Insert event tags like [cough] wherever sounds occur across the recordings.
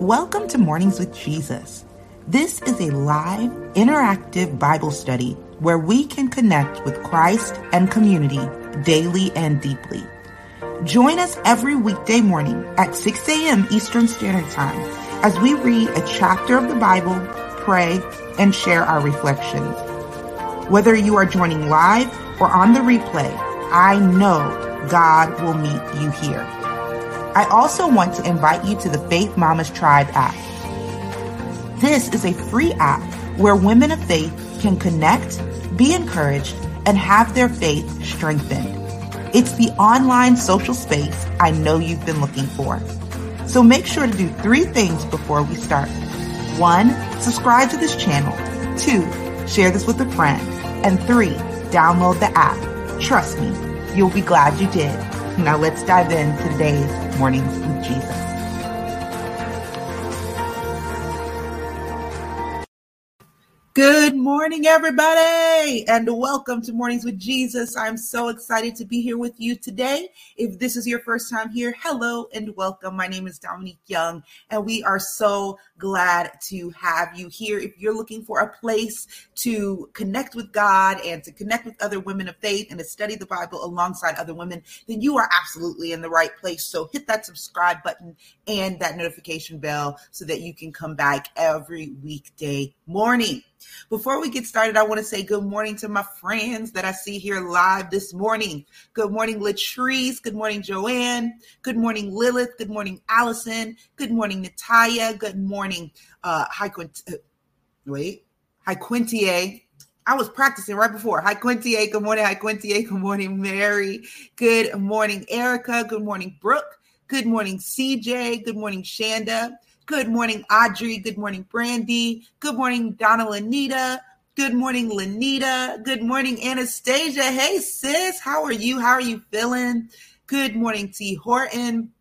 Welcome to Mornings with Jesus. This is a live, interactive Bible study where we can connect with Christ and community daily and deeply. Join us every weekday morning at 6 a.m. Eastern Standard Time as we read a chapter of the Bible, pray, and share our reflections. Whether you are joining live or on the replay, I know God will meet you here. I also want to invite you to the Faith Mamas Tribe app. This is a free app where women of faith can connect, be encouraged, and have their faith strengthened. It's the online social space I know you've been looking for. So make sure to do three things before we start. One, subscribe to this channel. Two, share this with a friend. And three, download the app. Trust me, you'll be glad you did. Now let's dive into today's Mornings with Jesus. Good morning, everybody, and welcome to Mornings with Jesus. I'm so excited to be here with you today. If this is your first time here, hello and welcome. My name is Dominique Young, and we are so glad to have you here. If you're looking for a place to connect with God and to connect with other women of faith and to study the Bible alongside other women, then you are absolutely in the right place. So hit that subscribe button and that notification bell so that you can come back every weekday morning. Before we get started, I want to say good morning to my friends that I see here live this morning. Good morning, Latrice. Good morning, Joanne. Good morning, Lilith. Good morning, Allison. Good morning, Natalia. Good morning, uh, Hi Quint- uh, wait, Hi Quintier. I was practicing right before. Hi, Quintier. Good morning. Hi, Quintier. Good morning, Mary. Good morning, Erica. Good morning, Brooke. Good morning, CJ. Good morning, Shanda. Good morning, Audrey. Good morning, Brandy. Good morning, Donna Lanita. Good morning, Lanita. Good morning, Anastasia. Hey, sis. How are you? How are you feeling? Good morning, T. Horton.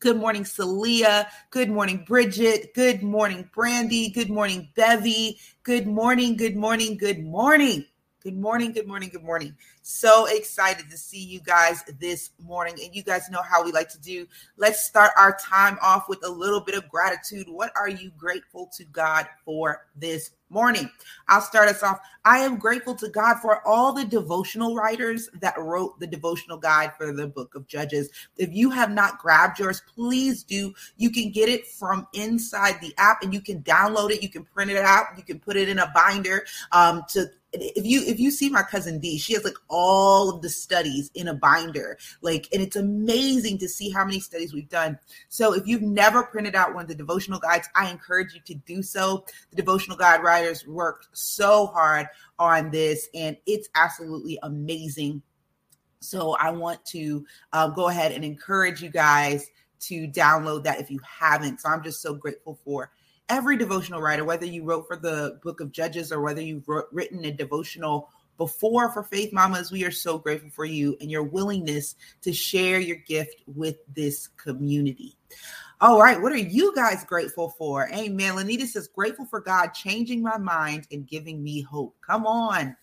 Good morning, Celia. Good morning, Bridget. Good morning, Brandy. Good morning, Bevy. Good morning, good morning, good morning. Good morning, good morning, good morning. So excited to see you guys this morning. And you guys know how we like to do. Let's start our time off with a little bit of gratitude. What are you grateful to God for this morning? I'll start us off. I am grateful to God for all the devotional writers that wrote the devotional guide for the book of Judges. If you have not grabbed yours, please do. You can get it from inside the app and you can download it. You can print it out. You can put it in a binder um, to if you if you see my cousin D, she has like all of the studies in a binder. Like, and it's amazing to see how many studies we've done. So if you've never printed out one of the devotional guides, I encourage you to do so. The devotional guide writers worked so hard on this, and it's absolutely amazing. So I want to uh, go ahead and encourage you guys to download that if you haven't. So I'm just so grateful for every devotional writer, whether you wrote for the book of Judges or whether you've wrote, written a devotional before for Faith Mamas, we are so grateful for you and your willingness to share your gift with this community. All right, what are you guys grateful for? Amen. Lanita says, grateful for God changing my mind and giving me hope. Come on.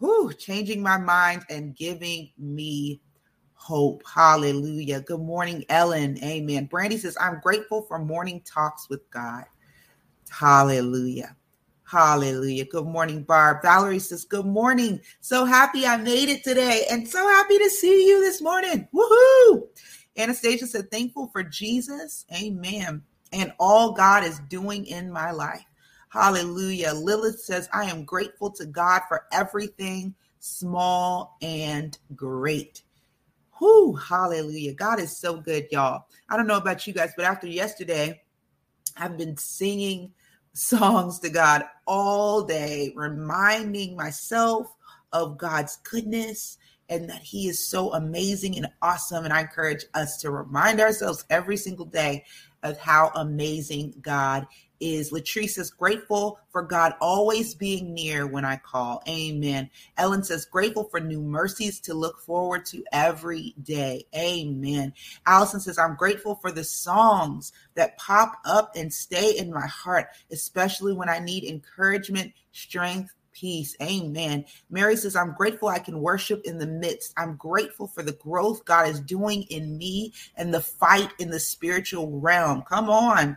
Whew, changing my mind and giving me hope. Hallelujah. Good morning, Ellen. Amen. Brandy says, I'm grateful for morning talks with God. Hallelujah. Hallelujah. Good morning, Barb. Valerie says, Good morning. So happy I made it today and so happy to see you this morning. Woohoo. Anastasia said, Thankful for Jesus. Amen. And all God is doing in my life. Hallelujah. Lilith says, I am grateful to God for everything small and great. Whoo, hallelujah. God is so good, y'all. I don't know about you guys, but after yesterday, I've been singing songs to God all day, reminding myself of God's goodness and that He is so amazing and awesome. And I encourage us to remind ourselves every single day of how amazing God is Latrice says, grateful for God always being near when I call. Amen. Ellen says, grateful for new mercies to look forward to every day. Amen. Allison says, I'm grateful for the songs that pop up and stay in my heart, especially when I need encouragement, strength, peace. Amen. Mary says, I'm grateful I can worship in the midst. I'm grateful for the growth God is doing in me and the fight in the spiritual realm. Come on.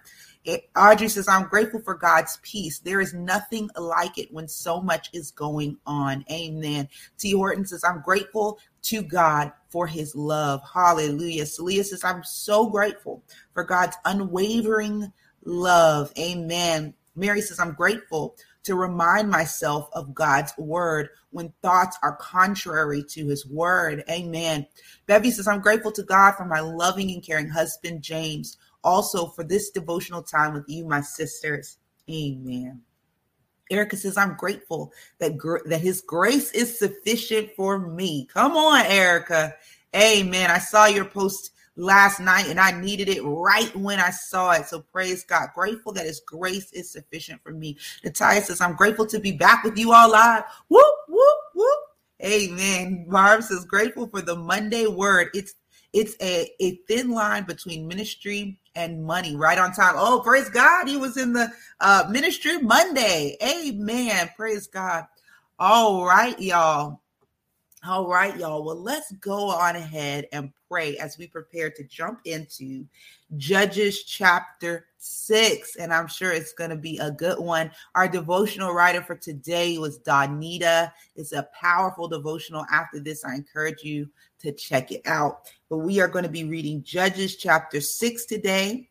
Audrey says, I'm grateful for God's peace. There is nothing like it when so much is going on. Amen. T. Horton says, I'm grateful to God for his love. Hallelujah. Celia says, I'm so grateful for God's unwavering love. Amen. Mary says, I'm grateful to remind myself of God's word when thoughts are contrary to his word. Amen. Bevy says, I'm grateful to God for my loving and caring husband, James also for this devotional time with you, my sisters. Amen. Erica says, I'm grateful that, gr- that his grace is sufficient for me. Come on, Erica. Amen. I saw your post last night and I needed it right when I saw it. So praise God. Grateful that his grace is sufficient for me. Natalia says, I'm grateful to be back with you all live. Whoop, whoop, whoop. Amen. Barb says, grateful for the Monday word. It's it's a, a thin line between ministry and money right on time. Oh, praise God. He was in the uh, ministry Monday. Amen. Praise God. All right, y'all. All right, y'all. Well, let's go on ahead and pray as we prepare to jump into Judges chapter 6. And I'm sure it's going to be a good one. Our devotional writer for today was Donita. It's a powerful devotional. After this, I encourage you to check it out. But we are going to be reading Judges chapter 6 today.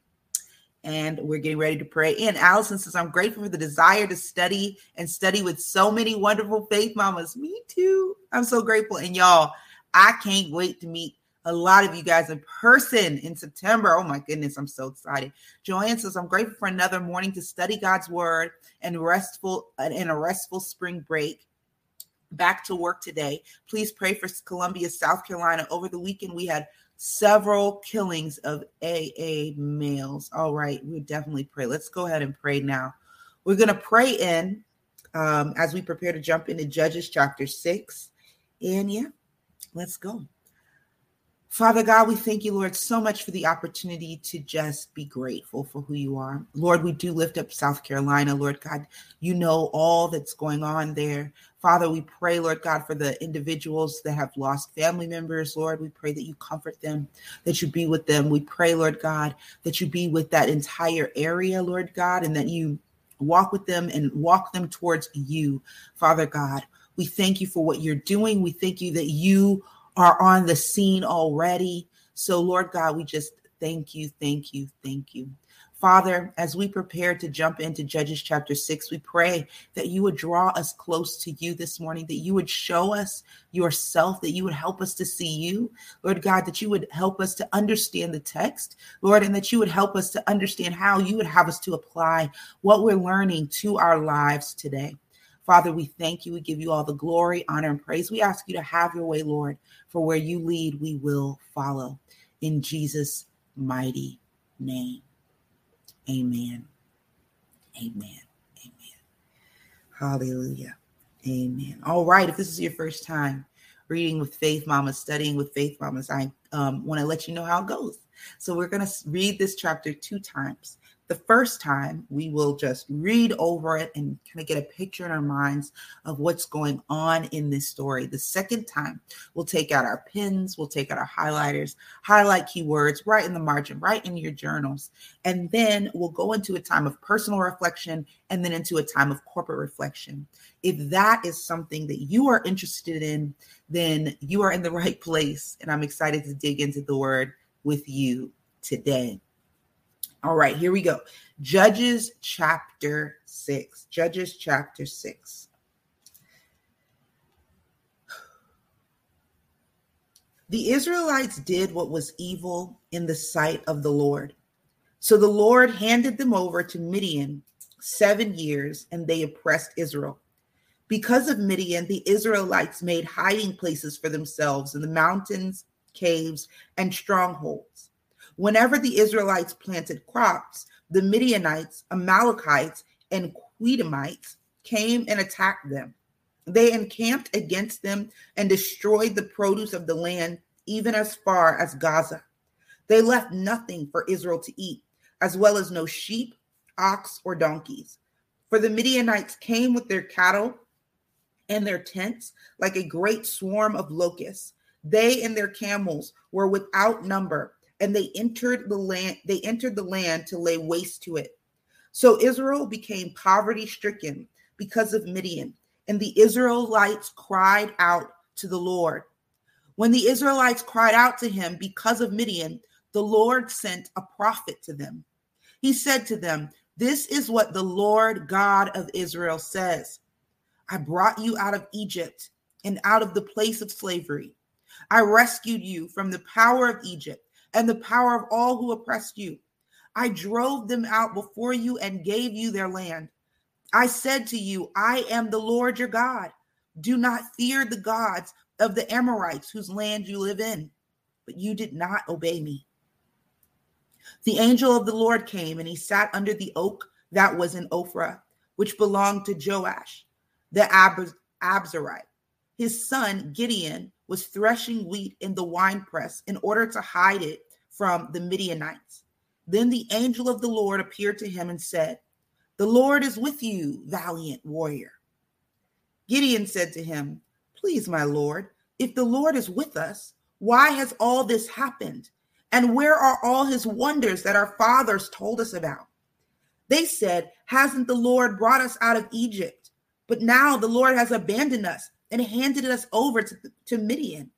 And we're getting ready to pray. And Allison says, I'm grateful for the desire to study and study with so many wonderful faith mamas. Me too. I'm so grateful. And y'all, I can't wait to meet a lot of you guys in person in September. Oh my goodness, I'm so excited. Joanne says, I'm grateful for another morning to study God's word and restful and a restful spring break back to work today. Please pray for Columbia, South Carolina. Over the weekend, we had several killings of AA males. All right, we definitely pray. Let's go ahead and pray now. We're going to pray in um, as we prepare to jump into Judges chapter 6. And yeah, let's go. Father God, we thank you, Lord, so much for the opportunity to just be grateful for who you are. Lord, we do lift up South Carolina, Lord God. You know all that's going on there. Father, we pray, Lord God, for the individuals that have lost family members, Lord. We pray that you comfort them, that you be with them. We pray, Lord God, that you be with that entire area, Lord God, and that you walk with them and walk them towards you, Father God. We thank you for what you're doing. We thank you that you are on the scene already. So, Lord God, we just thank you, thank you, thank you. Father, as we prepare to jump into Judges chapter 6, we pray that you would draw us close to you this morning, that you would show us yourself, that you would help us to see you, Lord God, that you would help us to understand the text, Lord, and that you would help us to understand how you would have us to apply what we're learning to our lives today. Father, we thank you. We give you all the glory, honor, and praise. We ask you to have your way, Lord, for where you lead, we will follow. In Jesus' mighty name. Amen. Amen. Amen. Hallelujah. Amen. All right. If this is your first time reading with Faith Mamas, studying with Faith Mamas, I um, want to let you know how it goes. So we're going to read this chapter two times. The first time, we will just read over it and kind of get a picture in our minds of what's going on in this story. The second time, we'll take out our pens, we'll take out our highlighters, highlight keywords right in the margin, right in your journals. And then we'll go into a time of personal reflection and then into a time of corporate reflection. If that is something that you are interested in, then you are in the right [laughs] place. And I'm excited to dig into the word with you today. All right, here we go. Judges chapter 6. Judges chapter 6. The Israelites did what was evil in the sight of the Lord. So the Lord handed them over to Midian seven years, and they oppressed Israel. Because of Midian, the Israelites made hiding places for themselves in the mountains, caves, and strongholds. Whenever the Israelites planted crops, the Midianites, Amalekites, and Qedemites came and attacked them. They encamped against them and destroyed the produce of the land, even as far as Gaza. They left nothing for Israel to eat, as well as no sheep, ox, or donkeys. For the Midianites came with their cattle and their tents like a great swarm of locusts. They and their camels were without number, and they entered the land, they entered the land to lay waste to it. So Israel became poverty stricken because of Midian, and the Israelites cried out to the Lord. When the Israelites cried out to him because of Midian, the Lord sent a prophet to them. He said to them, This is what the Lord God of Israel says I brought you out of Egypt and out of the place of slavery. I rescued you from the power of Egypt and the power of all who oppressed you. I drove them out before you and gave you their land. I said to you, I am the Lord your God. Do not fear the gods of the Amorites whose land you live in. But you did not obey me. The angel of the Lord came and he sat under the oak that was in Ophrah, which belonged to Joash, the Ab- Abiezrite. His son Gideon was threshing wheat in the winepress in order to hide it from the Midianites. Then the angel of the Lord appeared to him and said, The Lord is with you, valiant warrior. Gideon said to him, Please, my Lord, if the Lord is with us, why has all this happened? And where are all his wonders that our fathers told us about? They said, Hasn't the Lord brought us out of Egypt? But now the Lord has abandoned us and handed us over to, to Midian.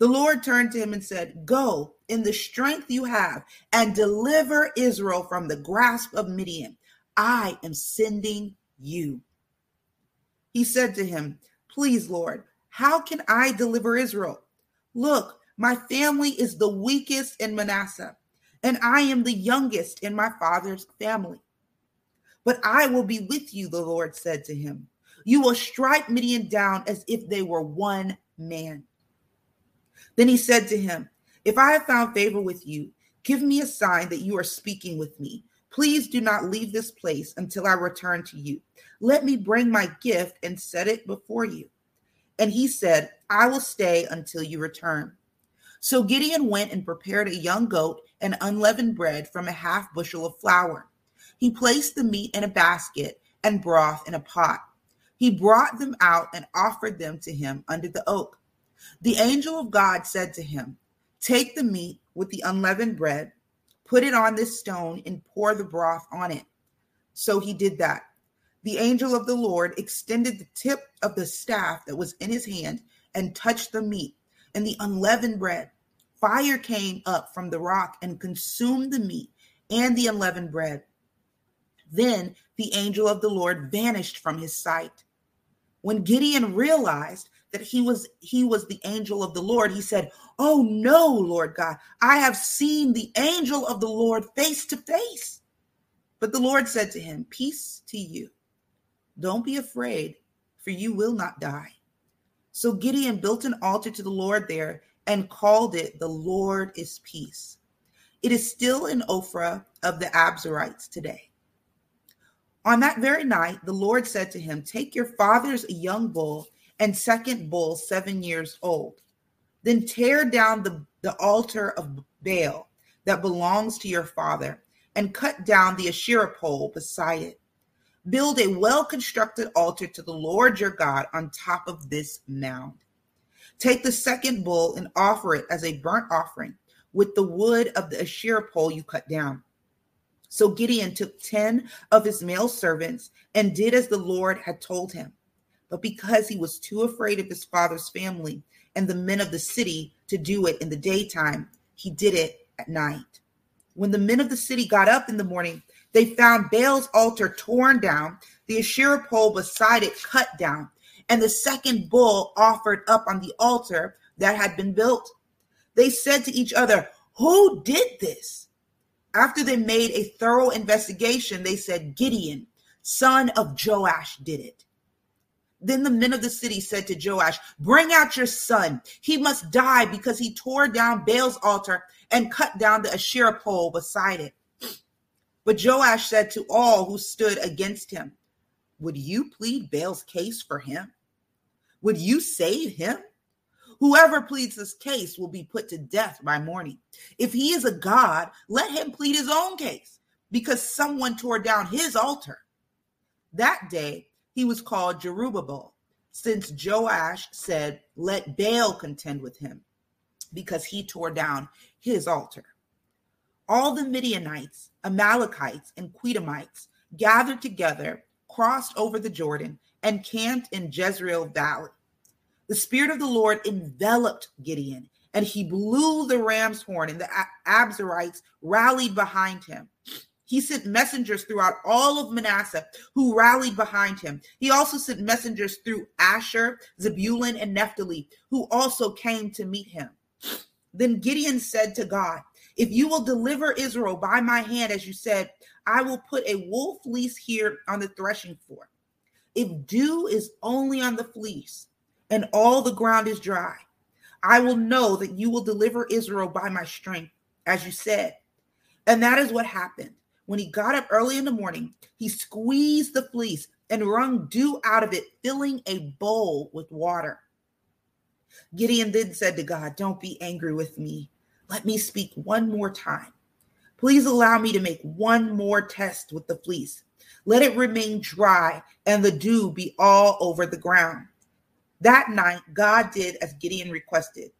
The Lord turned to him and said, Go in the strength you have and deliver Israel from the grasp of Midian. I am sending you. He said to him, Please, Lord, how can I deliver Israel? Look, my family is the weakest in Manasseh, and I am the youngest in my father's family. But I will be with you, the Lord said to him. You will strike Midian down as if they were one man. Then he said to him, If I have found favor with you, give me a sign that you are speaking with me. Please do not leave this place until I return to you. Let me bring my gift and set it before you. And he said, I will stay until you return. So Gideon went and prepared a young goat and unleavened bread from a half bushel of flour. He placed the meat in a basket and broth in a pot. He brought them out and offered them to him under the oak. The angel of God said to him, Take the meat with the unleavened bread, put it on this stone, and pour the broth on it. So he did that. The angel of the Lord extended the tip of the staff that was in his hand and touched the meat and the unleavened bread. Fire came up from the rock and consumed the meat and the unleavened bread. Then the angel of the Lord vanished from his sight. When Gideon realized that he was he was the angel of the Lord, he said, "Oh no, Lord God, I have seen the angel of the Lord face to face." But the Lord said to him, "Peace to you. Don't be afraid, for you will not die." So Gideon built an altar to the Lord there and called it the Lord is Peace. It is still in Ophrah of the Abiezrites today. On that very night, the Lord said to him, Take your father's young bull and second bull, seven years old. Then tear down the, the altar of Baal that belongs to your father and cut down the Asherah pole beside it. Build a well constructed altar to the Lord your God on top of this mound. Take the second bull and offer it as a burnt offering with the wood of the Asherah pole you cut down. So Gideon took 10 of his male servants and did as the Lord had told him. But because he was too afraid of his father's family and the men of the city to do it in the daytime, he did it at night. When the men of the city got up in the morning, they found Baal's altar torn down, the Asherah pole beside it cut down, and the second bull offered up on the altar that had been built. They said to each other, Who did this? After they made a thorough investigation, they said, Gideon, son of Joash, did it. Then the men of the city said to Joash, Bring out your son. He must die because he tore down Baal's altar and cut down the Asherah pole beside it. But Joash said to all who stood against him, Would you plead Baal's case for him? Would you save him? Whoever pleads this case will be put to death by morning. If he is a god, let him plead his own case because someone tore down his altar. That day he was called Jerubbaal, since Joash said, Let Baal contend with him, because he tore down his altar. All the Midianites, Amalekites, and Qedemites gathered together, crossed over the Jordan, and camped in Jezreel Valley. The Spirit of the Lord enveloped Gideon, and he blew the ram's horn, and the Abiezrites rallied behind him. He sent messengers throughout all of Manasseh who rallied behind him. He also sent messengers through Asher, Zebulun, and Naphtali who also came to meet him. Then Gideon said to God, If you will deliver Israel by my hand, as you said, I will put a wool fleece here on the threshing floor. If dew is only on the fleece and all the ground is dry, I will know that you will deliver Israel by my strength, as you said. And that is what happened. When he got up early in the morning, he squeezed the fleece and wrung dew out of it, filling a bowl with water. Gideon then said to God, Don't be angry with me. Let me speak one more time. Please allow me to make one more test with the fleece. Let it remain dry and the dew be all over the ground. That night, God did as Gideon requested,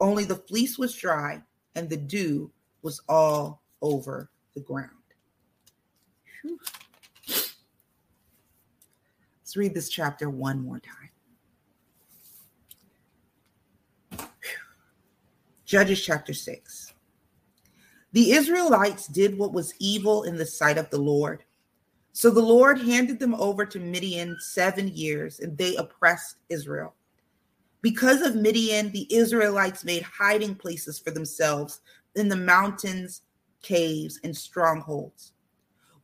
only the fleece was dry and the dew was all over the ground. Let's read this chapter one more time. Judges chapter 6. The Israelites did what was evil in the sight of the Lord. So the Lord handed them over to Midian seven years, and they oppressed Israel. Because of Midian, the Israelites made hiding places for themselves in the mountains, caves, and strongholds.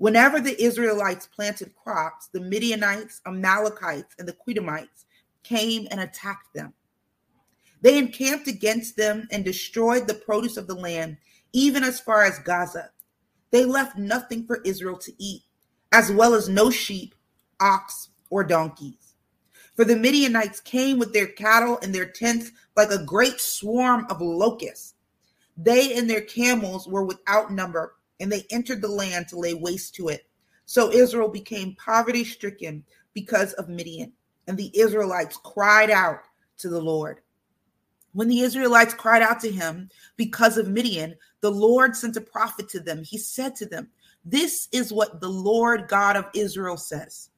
Whenever the Israelites planted crops, the Midianites, Amalekites, and the Qedemites came and attacked them. They encamped against them and destroyed the produce of the land, even as far as Gaza. They left nothing for Israel to eat, as well as no sheep, ox, or donkeys. For the Midianites came with their cattle and their tents like a great swarm of locusts. They and their camels were without number and they entered the land to lay waste to it. So Israel became poverty stricken because of Midian, and the Israelites cried out to the Lord. When the Israelites cried out to him because of Midian, the Lord sent a prophet to them. He said to them, This is what the Lord God of Israel says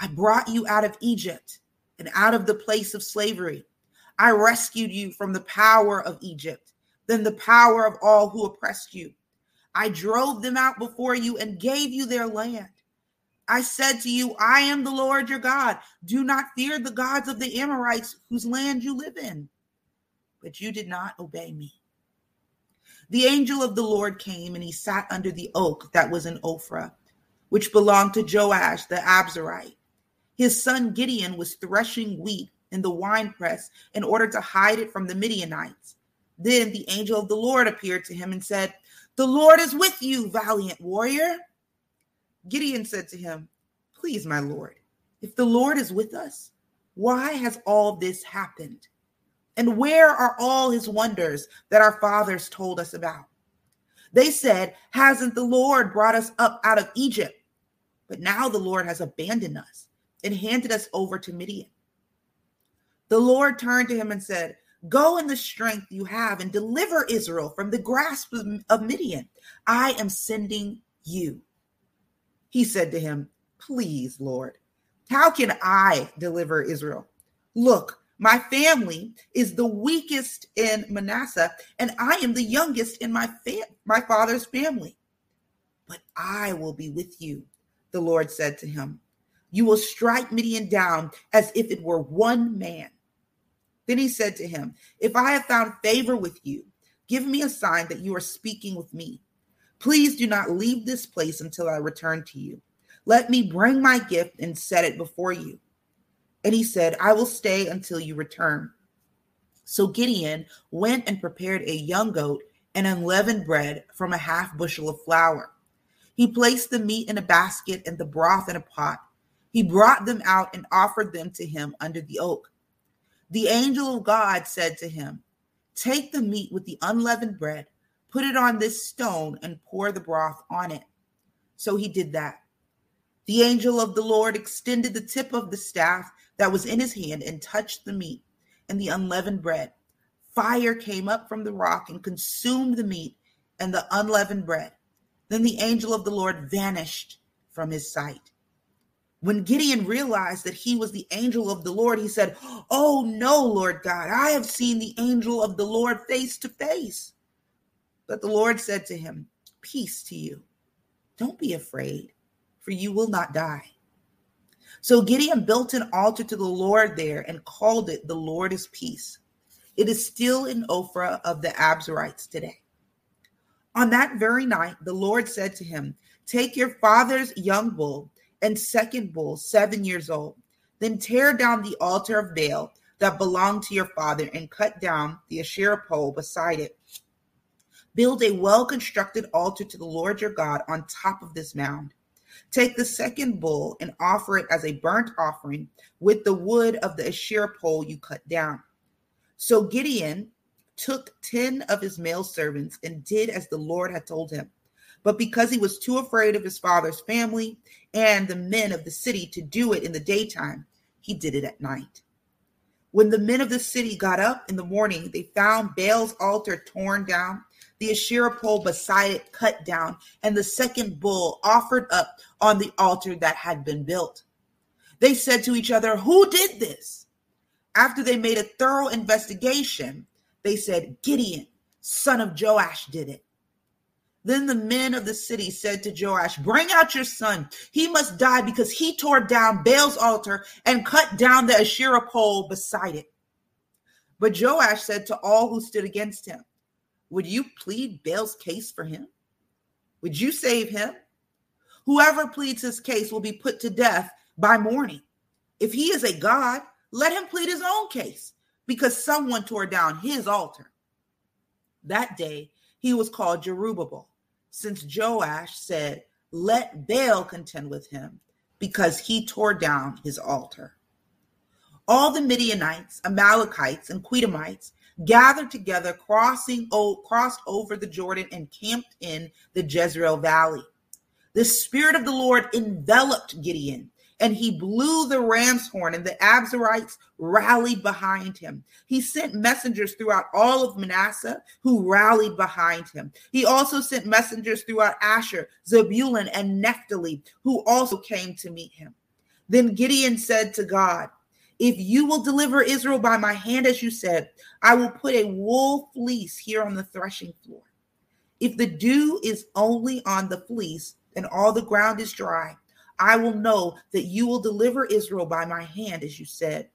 I brought you out of Egypt and out of the place of slavery. I rescued you from the power of Egypt, then the power of all who oppressed you. I drove them out before you and gave you their land. I said to you, I am the Lord your God. Do not fear the gods of the Amorites whose land you live in. But you did not obey me. The angel of the Lord came and he sat under the oak that was in Ophrah, which belonged to Joash the Abiezrite. His son Gideon was threshing wheat in the winepress in order to hide it from the Midianites. Then the angel of the Lord appeared to him and said, the Lord is with you, valiant warrior. Gideon said to him, Please, my Lord, if the Lord is with us, why has all this happened? And where are all his wonders that our fathers told us about? They said, Hasn't the Lord brought us up out of Egypt? But now the Lord has abandoned us and handed us over to Midian. The Lord turned to him and said, Go in the strength you have and deliver Israel from the grasp of Midian. I am sending you. He said to him, Please, Lord, how can I deliver Israel? Look, my family is the weakest in Manasseh, and I am the youngest in my, fa- my father's family. But I will be with you, the Lord said to him. You will strike Midian down as if it were one man then he said to him, If I have found favor with you, give me a sign that you are speaking with me. Please do not leave this place until I return to you. Let me bring my gift and set it before you. And he said, I will stay until you return. So Gideon went and prepared a young goat and unleavened bread from a half bushel of flour. He placed the meat in a basket and the broth in a pot. He brought them out and offered them to him under the oak. The angel of God said to him, Take the meat with the unleavened bread, put it on this stone, and pour the broth on it. So he did that. The angel of the Lord extended the tip of the staff that was in his hand and touched the meat and the unleavened bread, fire came up from the rock and consumed the meat and the unleavened bread. Then the angel of the Lord vanished from his sight. When Gideon realized that he was the angel of the Lord, he said, Oh no, Lord God, I have seen the angel of the Lord face to face. But the Lord said to him, Peace to you. Don't be afraid, for you will not die. So Gideon built an altar to the Lord there and called it the Lord is Peace. It is still in Ophrah of the Abiezrites today. On that very night, the Lord said to him, Take your father's young bull and second bull, seven years old. Then tear down the altar of Baal that belonged to your father and cut down the Asherah pole beside it. Build a well constructed altar to the Lord your God on top of this mound. Take the second bull and offer it as a burnt offering with the wood of the Asherah pole you cut down. So Gideon took 10 of his male servants and did as the Lord had told him. But because he was too afraid of his father's family and the men of the city to do it in the daytime, he did it at night. When the men of the city got up in the morning, they found Baal's altar torn down, the Asherah pole beside it cut down, and the second bull offered up on the altar that had been built. They said to each other, Who did this? After they made a thorough investigation, they said, Gideon, son of Joash, did it. Then the men of the city said to Joash, Bring out your son. He must die because he tore down Baal's altar and cut down the Asherah pole beside it. But Joash said to all who stood against him, Would you plead Baal's case for him? Would you save him? Whoever pleads his case will be put to death by morning. If he is a god, let him plead his own case because someone tore down his altar. That day he was called Jerubbaal since Joash said, Let Baal contend with him, because he tore down his altar. All the Midianites, Amalekites, and Qedemites gathered together, crossing crossed over the Jordan and camped in the Jezreel Valley. The Spirit of the Lord enveloped Gideon and he blew the ram's horn, and the Abiezrites rallied behind him. He sent messengers throughout all of Manasseh who rallied behind him. He also sent messengers throughout Asher, Zebulun, and Naphtali who also came to meet him. Then Gideon said to God, if you will deliver Israel by my hand, as you said, I will put a wool fleece here on the threshing floor. If the dew is only on the fleece and all the ground is dry, I will know that you will deliver Israel by my hand, as you said.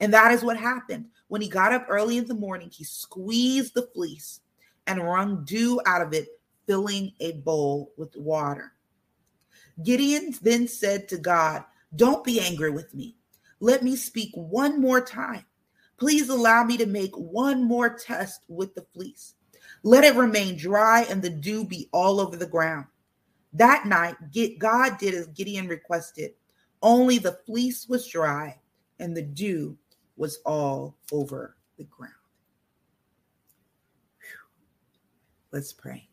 And that is what happened. When he got up early in the morning, he squeezed the fleece and wrung dew out of it, filling a bowl with water. Gideon then said to God, Don't be angry with me. Let me speak one more time. Please allow me to make one more test with the fleece. Let it remain dry and the dew be all over the ground. That night, God did as Gideon requested. Only the fleece was dry and the dew was all over the ground. Let's pray.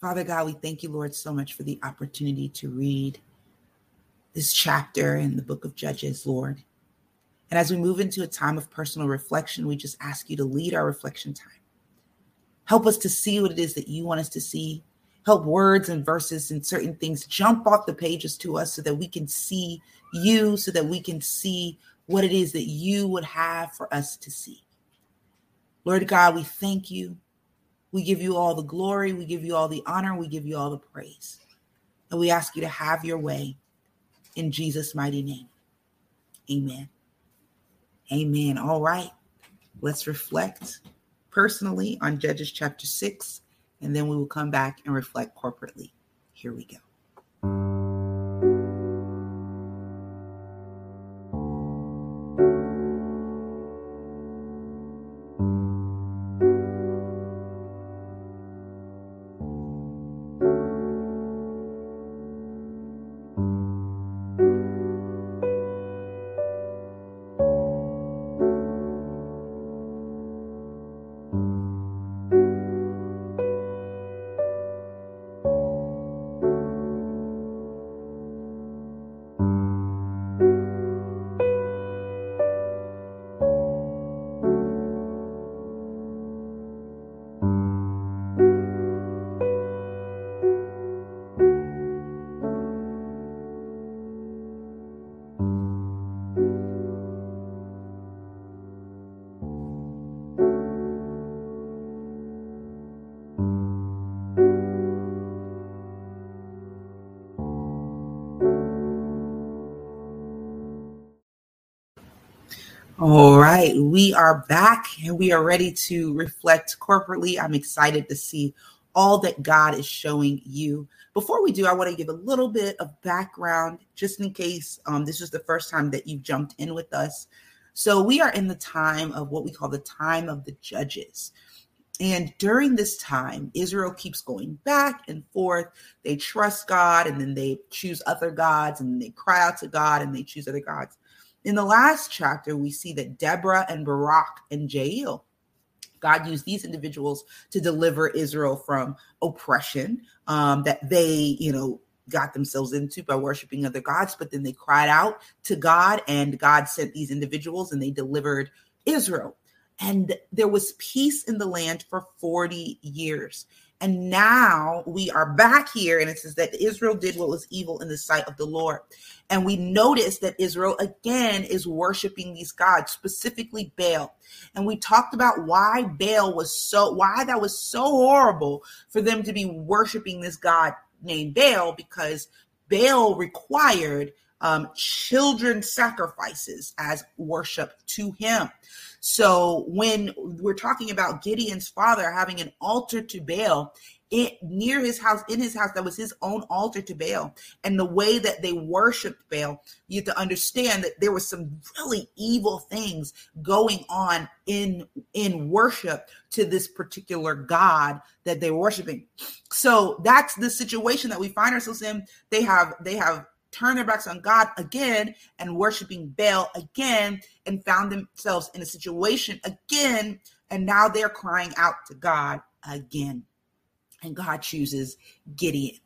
Father God, we thank you, Lord, so much for the opportunity to read this chapter in the book of Judges, Lord. And as we move into a time of personal reflection, we just ask you to lead our reflection time. Help us to see what it is that you want us to see help words and verses and certain things jump off the pages to us so that we can see you, so that we can see what it is that you would have for us to see. Lord God, we thank you. We give you all the glory. We give you all the honor. We give you all the praise. And we ask you to have your way in Jesus' mighty name. Amen. Amen. All right. Let's reflect personally on Judges chapter 6 and then we will come back and reflect corporately. Here we go. All right, we are back and we are ready to reflect corporately. I'm excited to see all that God is showing you. Before we do, I want to give a little bit of background just in case um, this is the first time that you've jumped in with us. So, we are in the time of what we call the time of the judges. And during this time, Israel keeps going back and forth. They trust God and then they choose other gods and they cry out to God and they choose other gods. In the last chapter, we see that Deborah and Barak and Jael, God used these individuals to deliver Israel from oppression um, that they, you know, got themselves into by worshiping other gods. But then they cried out to God, and God sent these individuals and they delivered Israel. And there was peace in the land for 40 years. And now we are back here, and it says that Israel did what was evil in the sight of the Lord. And we notice that Israel again is worshiping these gods, specifically Baal. And we talked about why Baal was so, why that was so horrible for them to be worshiping this God named Baal, because Baal required um, children sacrifices as worship to him. So when we're talking about Gideon's father having an altar to Baal, it near his house, in his house, that was his own altar to Baal. And the way that they worshiped Baal, you have to understand that there was some really evil things going on in in worship to this particular God that they're worshiping. So that's the situation that we find ourselves in. They have they have turned their backs on God again and worshiping Baal again and found themselves in a situation again. And now they're crying out to God again. And God chooses Gideon.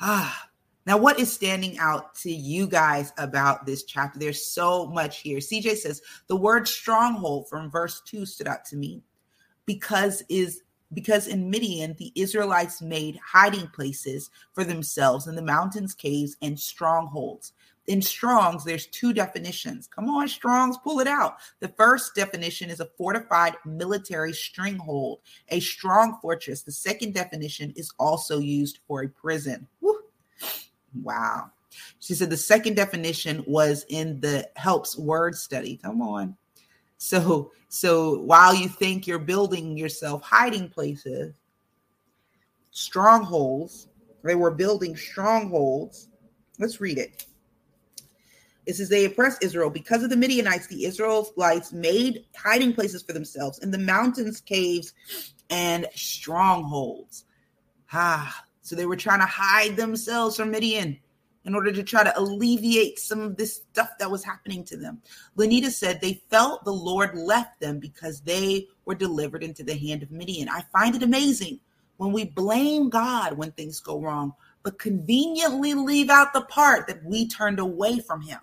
Ah, now, what is standing out to you guys about this chapter? There's so much here. CJ says the word stronghold from verse 2 stood out to me because is because in Midian, the Israelites made hiding places for themselves in the mountains, caves, and strongholds. In Strong's, there's two definitions. Come on, Strong's, pull it out. The first definition is a fortified military stringhold, a strong fortress. The second definition is also used for a prison. Woo. Wow. She said the second definition was in the helps word study. Come on. So so while you think you're building yourself hiding places, strongholds, they were building strongholds. Let's read it. It says they oppressed Israel because of the Midianites. The Israelites made hiding places for themselves in the mountains, caves, and strongholds. Ah, so they were trying to hide themselves from Midian in order to try to alleviate some of this stuff that was happening to them. Lanita said they felt the Lord left them because they were delivered into the hand of Midian. I find it amazing when we blame God when things go wrong, but conveniently leave out the part that we turned away from Him.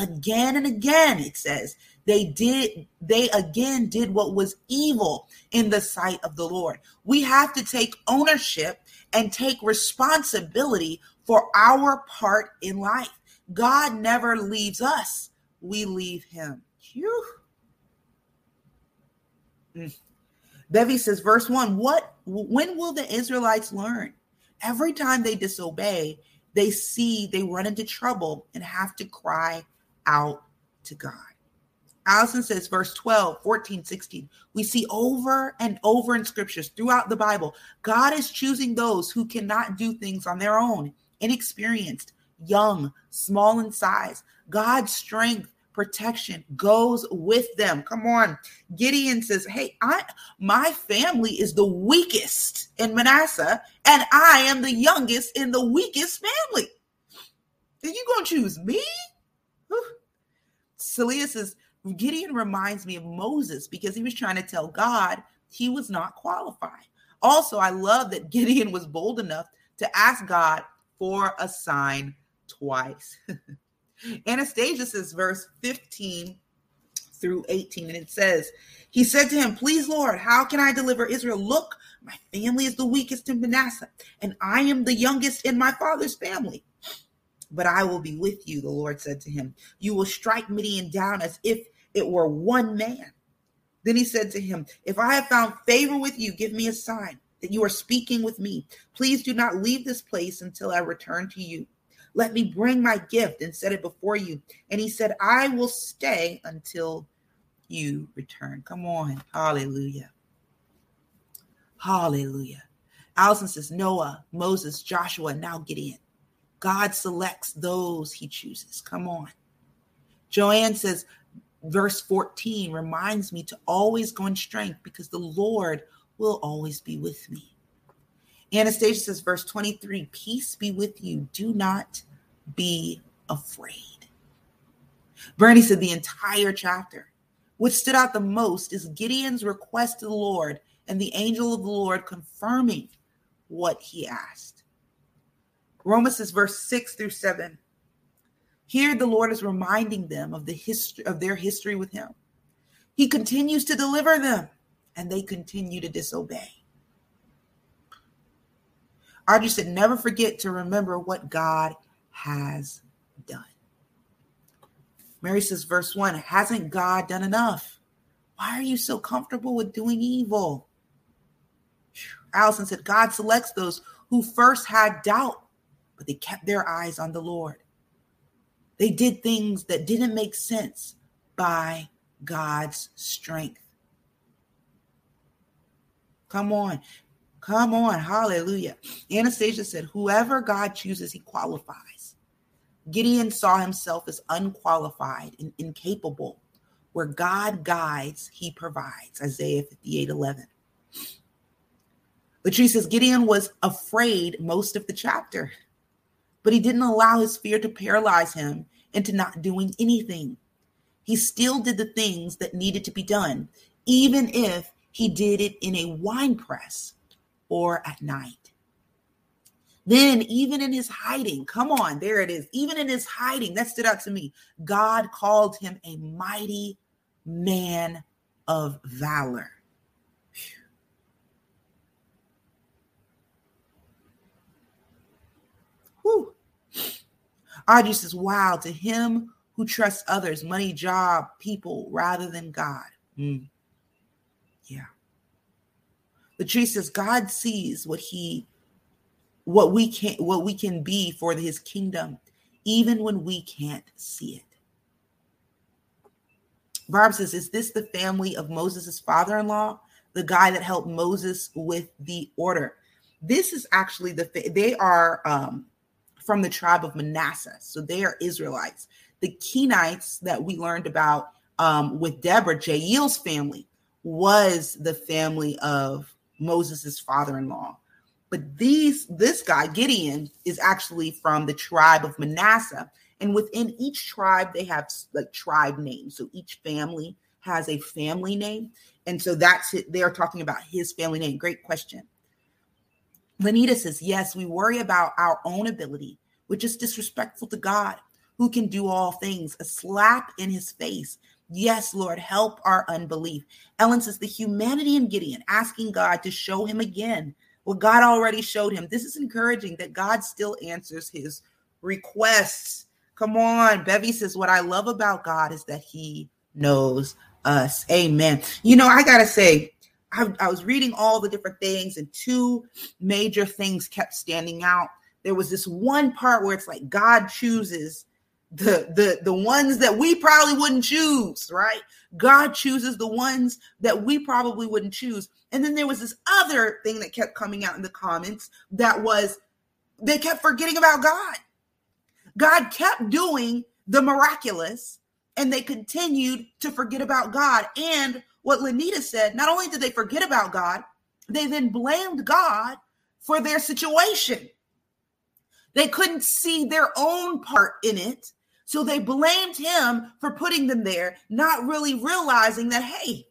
Again and again, it says, they did, they again did what was evil in the sight of the Lord. We have to take ownership and take responsibility for our part in life. God never leaves us, we leave him. Phew. Mm. Bevy says, verse one, what when will the Israelites learn? Every time they disobey, they see they run into trouble and have to cry out to God. Allison says, verse 12, 14, 16. We see over and over in scriptures throughout the Bible, God is choosing those who cannot do things on their own inexperienced, young, small in size. God's strength, protection goes with them. Come on. Gideon says, Hey, I my family is the weakest in Manasseh, and I am the youngest in the weakest family. Are you gonna choose me? Celia says, Gideon reminds me of Moses because he was trying to tell God he was not qualified. Also, I love that Gideon was bold enough to ask God for a sign twice. [laughs] Anastasia says, verse 15 through 18, and it says, He said to him, Please, Lord, how can I deliver Israel? Look, my family is the weakest in Manasseh, and I am the youngest in my father's family. But I will be with you, the Lord said to him. You will strike Midian down as if it were one man. Then he said to him, If I have found favor with you, give me a sign that you are speaking with me. Please do not leave this place until I return to you. Let me bring my gift and set it before you. And he said, I will stay until you return. Come on. Hallelujah. Hallelujah. Allison says, Noah, Moses, Joshua, now Gideon. God selects those he chooses. Come on. Joanne says, verse 14 reminds me to always go in strength because the Lord will always be with me. Anastasia says, verse 23 Peace be with you. Do not be afraid. Bernie said, the entire chapter. What stood out the most is Gideon's request to the Lord and the angel of the Lord confirming what he asked. Romans says, verse 6 through 7. Here the Lord is reminding them of the history of their history with him. He continues to deliver them, and they continue to disobey. Audrey said, never forget to remember what God has done. Mary says, verse 1 Hasn't God done enough? Why are you so comfortable with doing evil? Allison said, God selects those who first had doubt, but they kept their eyes on the Lord. They did things that didn't make sense by God's strength. Come on. Come on. Hallelujah. Anastasia said, Whoever God chooses, he qualifies. Gideon saw himself as unqualified and incapable. Where God guides, he provides. Isaiah 58 11. Latrice says Gideon was afraid most of the chapter, but he didn't allow his fear to paralyze him into not doing anything. He still did the things that needed to be done, even if he did it in a wine press or at night. Then, even in his hiding, come on, there it is. Even in his hiding, that stood out to me. God called him a mighty man of valor. Whew. Audrey says, wow, to him who trusts others, money, job, people, rather than God. Mm. Yeah. Latrice says God sees what he what we can what we can be for his kingdom, even when we can't see it. Barb says, Is this the family of Moses' father in law, the guy that helped Moses with the order? This is actually the, they are um, from the tribe of Manasseh. So they are Israelites. The Kenites that we learned about um, with Deborah, Jael's family, was the family of Moses' father-in-law. But these this guy Gideon is actually from the tribe of Manasseh, and within each tribe they have like tribe names. So each family has a family name, and so that's it. They are talking about his family name. Great question. Lanita says, Yes, we worry about our own ability, which is disrespectful to God, who can do all things. A slap in his face Yes, Lord, help our unbelief. Ellen says the humanity in Gideon, asking God to show him again what God already showed him. This is encouraging that God still answers his requests. Come on. Bevy says, What I love about God is that he knows us. Amen. You know, I got to say, I, I was reading all the different things, and two major things kept standing out. There was this one part where it's like God chooses the the the ones that we probably wouldn't choose right? God chooses the ones that we probably wouldn't choose. And then there was this other thing that kept coming out in the comments that was they kept forgetting about god. God kept doing the miraculous and they continued to forget about god. And what lenita said not only did they forget about god they then blamed god for their situation they couldn't see their own part in it so they blamed him for putting them there, not really realizing that, hey,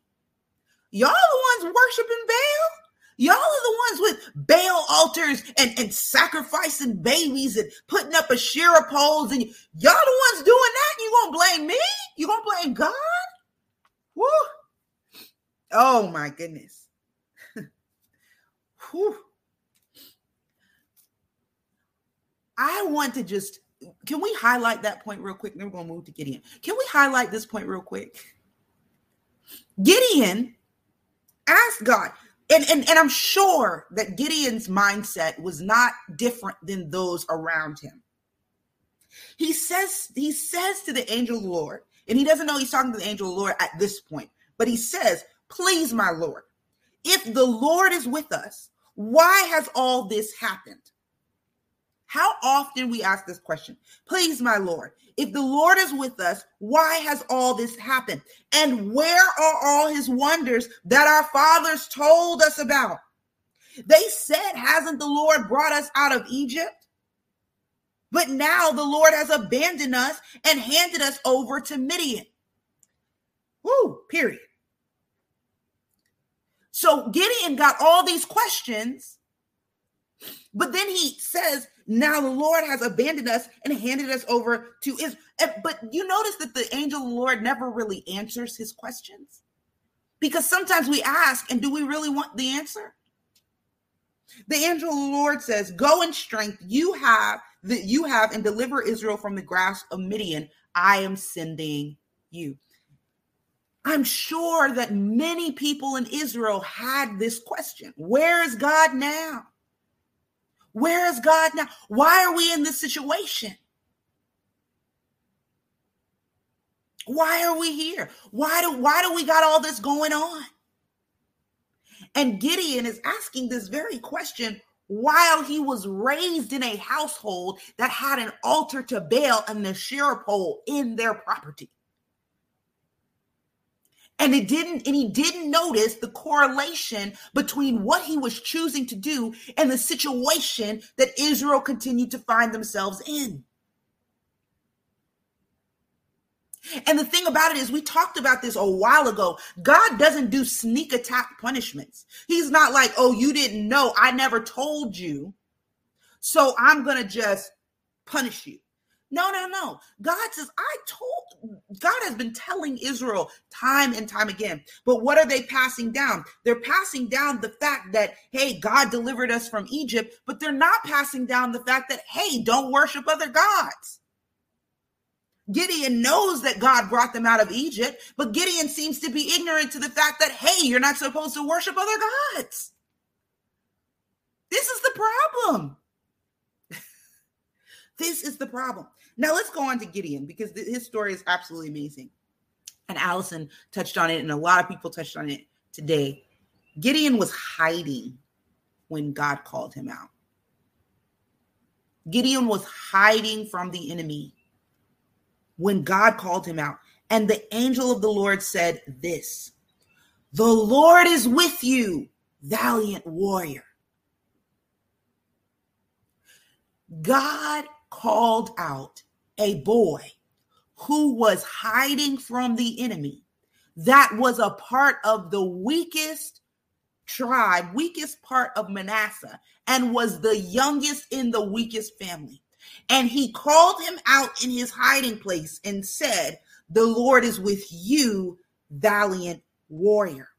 y'all are the ones worshiping Baal. Y'all are the ones with Baal altars and, and sacrificing babies and putting up Asherah poles. And y'all the ones doing that. You gonna blame me? You gonna blame God? Woo. Oh my goodness. [laughs] Whew. I want to just can we highlight that point real quick? Then we're going to move to Gideon. Can we highlight this point real quick? Gideon asked God, and, and, and I'm sure that Gideon's mindset was not different than those around him. He says, he says to the angel of the Lord, And he doesn't know he's talking to the angel of the Lord at this point. But he says, Please, my Lord, if the Lord is with us, why has all this happened? How often we ask this question? Please, my Lord, if the Lord is with us, why has all this happened? And where are all his wonders that our fathers told us about? They said, Hasn't the Lord brought us out of Egypt? But now the Lord has abandoned us and handed us over to Midian. Woo, period. So Gideon got all these questions, but then he says, Now the Lord has abandoned us and handed us over to Israel. But you notice that the angel of the Lord never really answers his questions because sometimes we ask, and do we really want the answer? The angel of the Lord says, Go in strength you have that you have and deliver Israel from the grasp of Midian. I am sending you. I'm sure that many people in Israel had this question Where is God now? Where is God now? Why are we in this situation? Why are we here? Why do why do we got all this going on? And Gideon is asking this very question while he was raised in a household that had an altar to Baal and the Asherah pole in their property. And it didn't, and he didn't notice the correlation between what he was choosing to do and the situation that Israel continued to find themselves in. And the thing about it is, we talked about this a while ago. God doesn't do sneak attack punishments. He's not like, oh, you didn't know. I never told you. So I'm going to just punish you. No, no, no. God says, I told, God has been telling Israel time and time again. But what are they passing down? They're passing down the fact that, hey, God delivered us from Egypt, but they're not passing down the fact that, hey, don't worship other gods. Gideon knows that God brought them out of Egypt, but Gideon seems to be ignorant to the fact that, hey, you're not supposed to worship other gods. This is the problem. [laughs] this is the problem. Now let's go on to Gideon because his story is absolutely amazing. And Allison touched on it, and a lot of people touched on it today. Gideon was hiding when God called him out. Gideon was hiding from the enemy when God called him out. And the angel of the Lord said this The Lord is with you, valiant warrior. God called out a boy who was hiding from the enemy, that was a part of the weakest tribe, weakest part of Manasseh, and was the youngest in the weakest family. And he called him out in his hiding place and said, The Lord is with you, valiant warrior.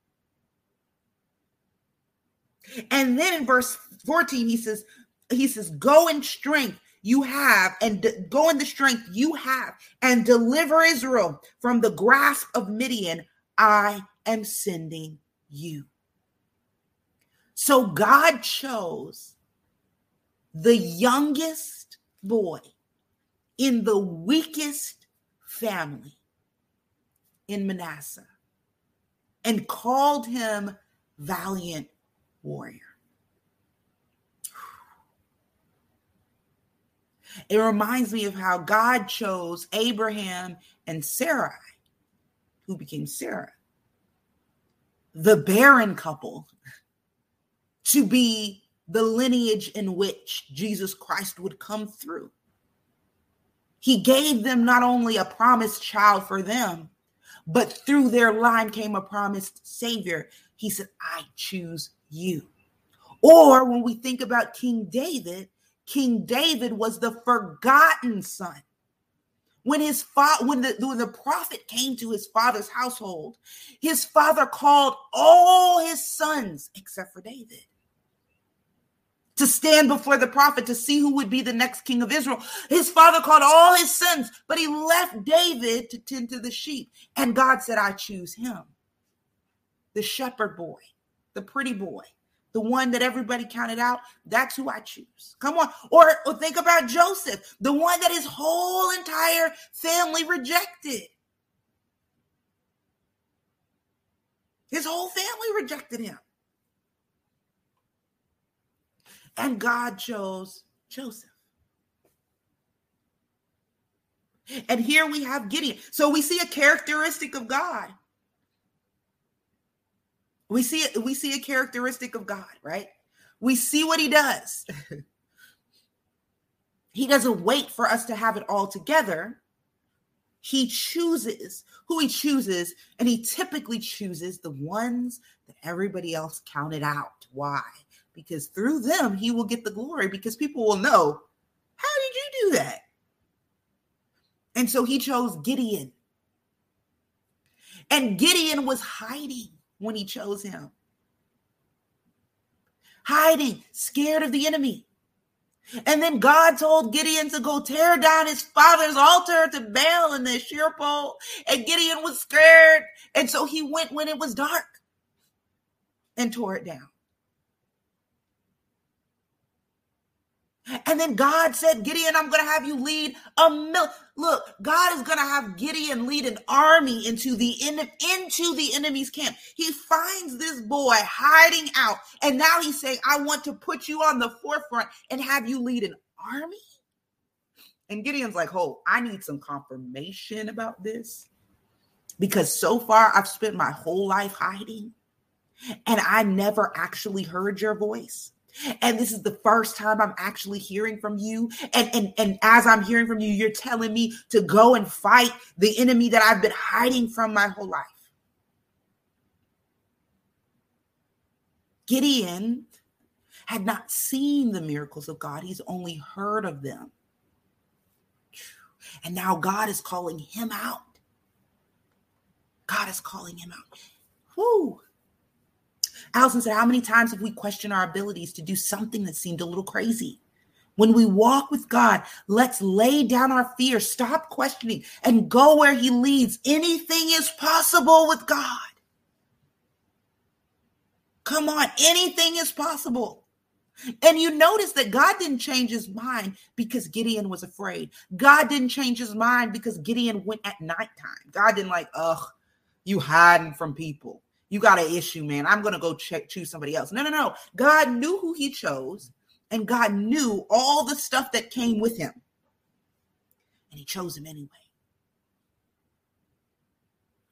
And then in verse 14, he says, he says, Go in strength you have, and de- go in the strength you have, and deliver Israel from the grasp of Midian. I am sending you. So God chose the youngest boy in the weakest family in Manasseh and called him valiant warrior. It reminds me of how God chose Abraham and Sarai, who became Sarah, the barren couple, to be the lineage in which Jesus Christ would come through. He gave them not only a promised child for them, but through their line came a promised Savior. He said, I choose you. Or when we think about King David, King David was the forgotten son. When his father, when the, when the prophet came to his father's household, his father called all his sons except for David to stand before the prophet to see who would be the next king of Israel. His father called all his sons, but he left David to tend to the sheep. And God said, I choose him, the shepherd boy, the pretty boy, the one that everybody counted out, that's who I choose. Come on. Or, or think about Joseph, the one that his whole entire family rejected. His whole family rejected him. And God chose Joseph. And here we have Gideon. So we see a characteristic of God we see it, we see a characteristic of God, right? We see what he does. [laughs] he doesn't wait for us to have it all together. He chooses who he chooses, and he typically chooses the ones that everybody else counted out. Why? Because through them, he will get the glory because people will know, how did you do that? And so he chose Gideon. And Gideon was hiding when he chose him. Hiding, scared of the enemy. And then God told Gideon to go tear down his father's altar to Baal and the Asherah pole. And Gideon was scared. And so he went when it was dark and tore it down. And then God said, Gideon, I'm going to have you lead a mil. Look, God is going to have Gideon lead an army into the into the enemy's camp. He finds this boy hiding out, and now he's saying, "I want to put you on the forefront and have you lead an army." And Gideon's like, "Oh, I need some confirmation about this." Because so far I've spent my whole life hiding and I never actually heard your voice and this is the first time I'm actually hearing from you. And, and, and as I'm hearing from you, you're telling me to go and fight the enemy that I've been hiding from my whole life. Gideon had not seen the miracles of God, he's only heard of them. And now God is calling him out. God is calling him out. Whoo. Allison said, How many times have we questioned our abilities to do something that seemed a little crazy? When we walk with God, let's lay down our fear, stop questioning, and go where He leads. Anything is possible with God. Come on, anything is possible. And you notice that God didn't change his mind because Gideon was afraid. God didn't change his mind because Gideon went at nighttime. God didn't like, ugh, you hiding from people you got an issue, man. I'm going to go check choose somebody else. No, no, no. God knew who he chose, and God knew all the stuff that came with him. And he chose him anyway.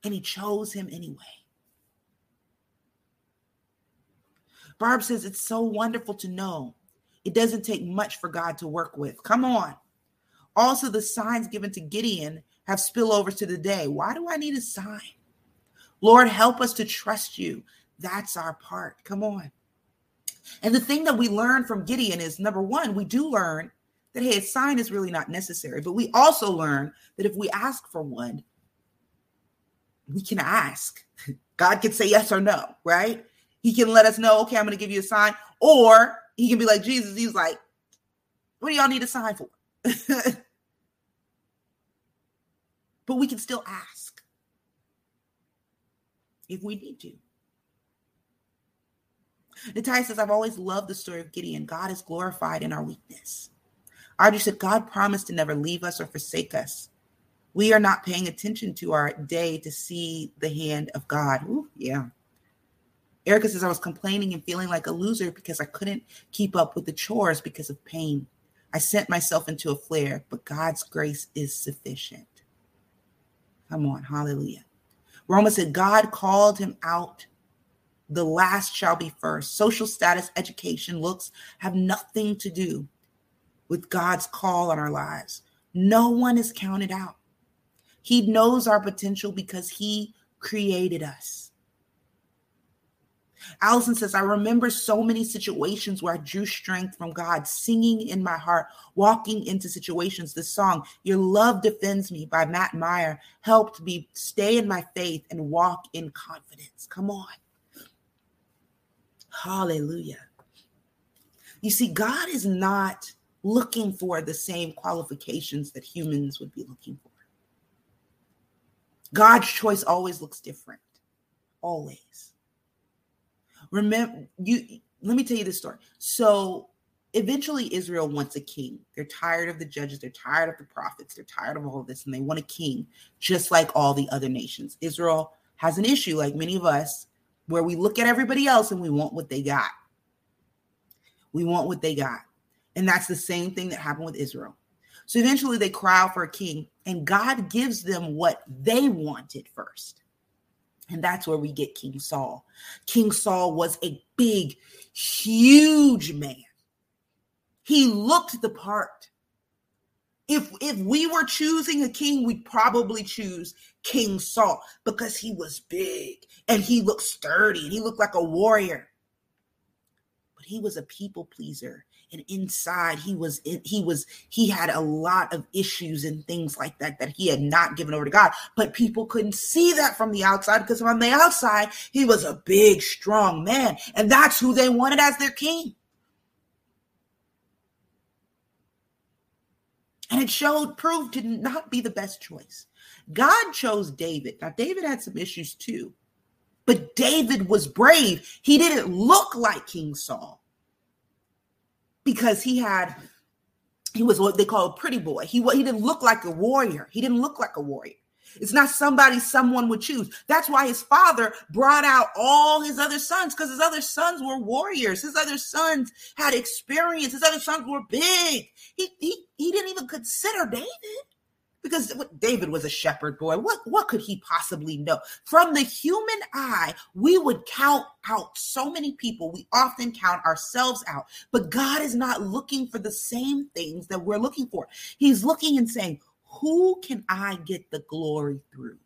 And he chose him anyway. Barb says it's so wonderful to know it doesn't take much for God to work with. Come on. Also, the signs given to Gideon have spillovers to the day. Why do I need a sign? Lord, help us to trust you. That's our part. Come on. And the thing that we learn from Gideon is number one, we do learn that, hey, a sign is really not necessary. But we also learn that if we ask for one, we can ask. [laughs] God can say yes or no, right? He can let us know, okay, I'm going to give you a sign. Or he can be like Jesus. He's like, what do y'all need a sign for? [laughs] but we can still ask if we need to. Natalia says, I've always loved the story of Gideon. God is glorified in our weakness. Audrey said, God promised to never leave us or forsake us. We are not paying attention to our day to see the hand of God. Ooh, yeah. Erica says, I was complaining and feeling like a loser because I couldn't keep up with the chores because of pain. I sent myself into a flare, but God's grace is sufficient. Come on, hallelujah. Roma said, God called him out. The last shall be first. Social status, education, looks have nothing to do with God's call on our lives. No one is counted out. He knows our potential because he created us. Allison says, I remember so many situations where I drew strength from God, singing in my heart, walking into situations. The song, Your Love Defends Me by Matt Maher, helped me stay in my faith and walk in confidence. Come on. Hallelujah. You see, God is not looking for the same qualifications that humans would be looking for. God's choice always looks different, always. Remember, you let me tell you this story. So eventually Israel wants a king. They're tired of the judges, they're tired of the prophets, they're tired of all of this, and they want a king, just like all the other nations. Israel has an issue, like many of us. where we look at everybody else and we want what they got. We want what they got. And that's the same thing that happened with Israel. So eventually they cry out for a king, and God gives them what they wanted first. And that's where we get King Saul. King Saul was a big, huge man. He looked the part. If if we were choosing a king, we'd probably choose King Saul because he was big and he looked sturdy and he looked like a warrior. But he was a people pleaser and inside he was he was he had a lot of issues and things like that that he had not given over to God. But people couldn't see that from the outside because on the outside he was a big strong man. And that's who they wanted as their king. And it showed proved to not be the best choice. God chose David. Now David had some issues too. But David was brave. He didn't look like King Saul because he had he was what they call a pretty boy. He he didn't look like a warrior. He didn't look like a warrior. It's not somebody someone would choose. That's why his father brought out all his other sons because his other sons were warriors. His other sons had experience. His other sons were big. He he, he didn't even consider David because David was a shepherd boy. What what could he possibly know? From the human eye, we would count out so many people. We often count ourselves out. But God is not looking for the same things that we're looking for. He's looking and saying, "Who can I get the glory through?"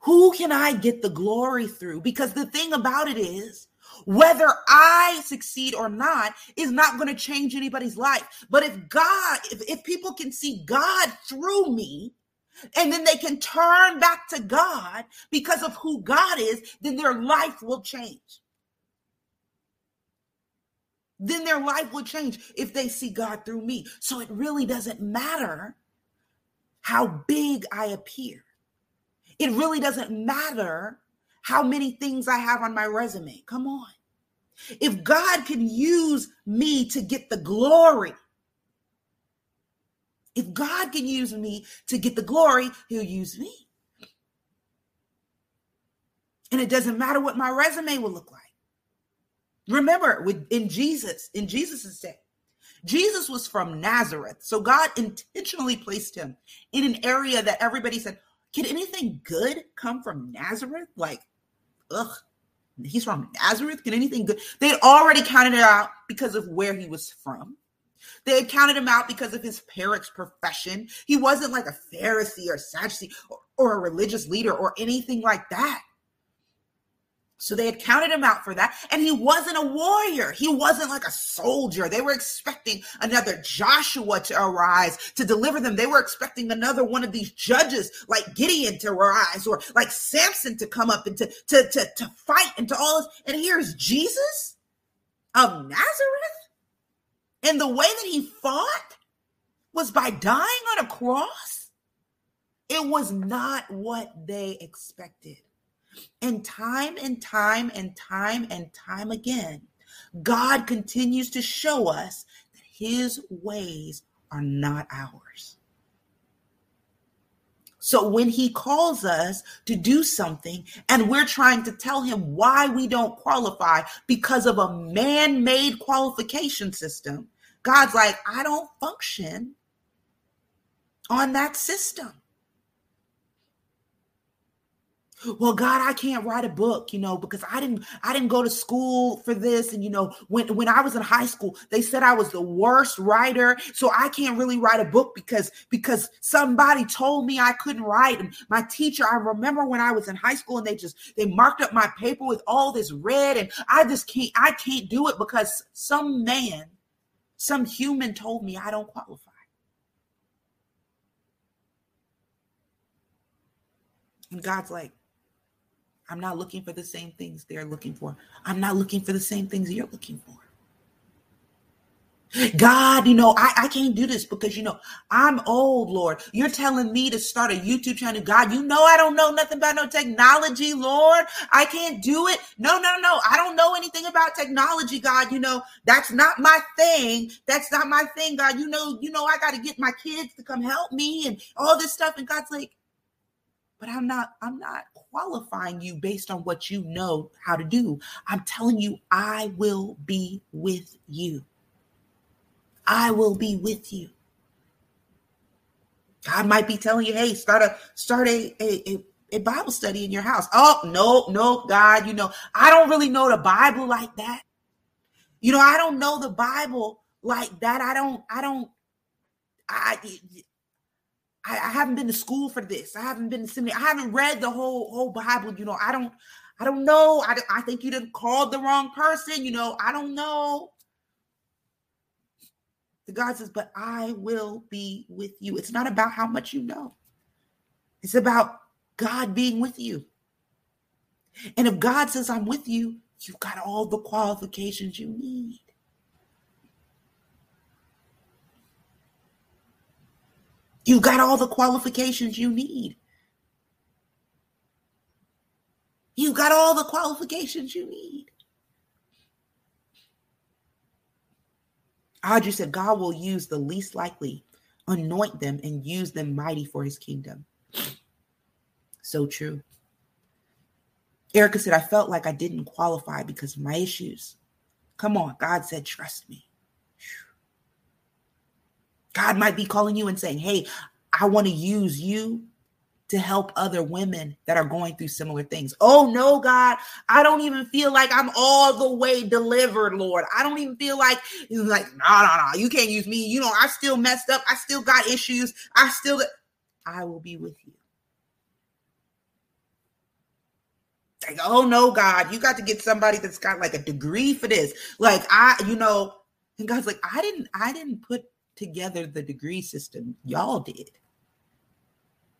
Who can I get the glory through? Because the thing about it is, whether I succeed or not is not going to change anybody's life. But if God, if, if people can see God through me, and then they can turn back to God because of who God is, then their life will change. Then their life will change if they see God through me. So it really doesn't matter how big I appear. It really doesn't matter how many things I have on my resume. Come on. If God can use me to get the glory, if God can use me to get the glory, he'll use me. And it doesn't matter what my resume will look like. Remember, with in Jesus, in Jesus' day, Jesus was from Nazareth. So God intentionally placed him in an area that everybody said, Can anything good come from Nazareth? Like ugh, he's from Nazareth. Can anything good? They already counted it out because of where he was from. They had counted him out because of his parents' profession. He wasn't like a Pharisee or Sadducee or, or a religious leader or anything like that. So they had counted him out for that. And he wasn't a warrior. He wasn't like a soldier. They were expecting another Joshua to arise to deliver them. They were expecting another one of these judges like Gideon to arise or like Samson to come up and to, to, to, to fight and to all this. And here's Jesus of Nazareth. And the way that he fought was by dying on a cross. It was not what they expected. And time and time and time and time again, God continues to show us that his ways are not ours. So when he calls us to do something and we're trying to tell him why we don't qualify because of a man made qualification system, God's like, I don't function on that system well god i can't write a book you know because i didn't i didn't go to school for this. And you know when when i was in high school they said i was the worst writer. So i can't really write a book because because somebody told me i couldn't write. And my teacher i remember when i was in high school and they just they marked up my paper with all this red. And i just can't i can't do it because some man some human told me i don't qualify. And god's like I'm not looking for the same things they're looking for. I'm not looking for the same things you're looking for. God, you know, I, I can't do this because, you know, I'm old, Lord. You're telling me to start a YouTube channel. God, you know, I don't know nothing about no technology, Lord. I can't do it. No, no, no. I don't know anything about technology, God. You know, that's not my thing. That's not my thing, God. You know, you know, I got to get my kids to come help me and all this stuff. And God's like, but I'm not I'm not qualifying you based on what you know how to do. I'm telling you I will be with you. I will be with you. God might be telling you, hey, start a start a, a, a Bible study in your house. Oh, no, no, God, you know, I don't really know the Bible like that. You know, I don't know the Bible like that. I don't, I don't, I, I, I haven't been to school for this. I haven't been to seminary. I haven't read the whole whole Bible. You know, I don't, I don't know. I, I think you didn't call the wrong person. You know, I don't know. The God says, but I will be with you. It's not about how much you know. It's about God being with you. And if God says, I'm with you, you've got all the qualifications you need. You've got all the qualifications you need. You've got all the qualifications you need. Audrey said, God will use the least likely, anoint them, and use them mighty for his kingdom. [sniffs] So true. Erica said, I felt like I didn't qualify because of my issues. Come on, God said, trust me. God might be calling you and saying, Hey, I want to use you to help other women that are going through similar things. Oh no, God, I don't even feel like I'm all the way delivered, Lord. I don't even feel like like no, no, no, you can't use me. You know, I still messed up. I still got issues. I still I will be with you. Like, oh no, God, you got to get somebody that's got like a degree for this. Like I, you know, and God's like, I didn't, I didn't put together the degree system. Y'all did.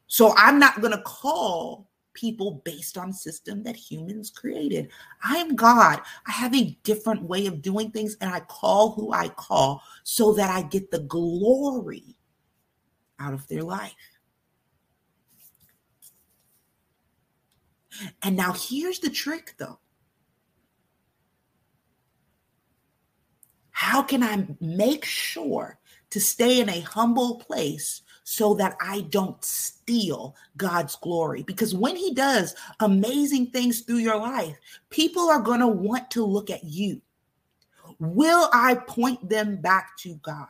So I'm not going to call people based on system that humans created. I am God. I have a different way of doing things and I call who I call so that I get the glory out of their life. And now here's the trick though. How can I make sure to stay in a humble place so that I don't steal God's glory. Because when He does amazing things through your life, people are going to want to look at you. Will I point them back to God?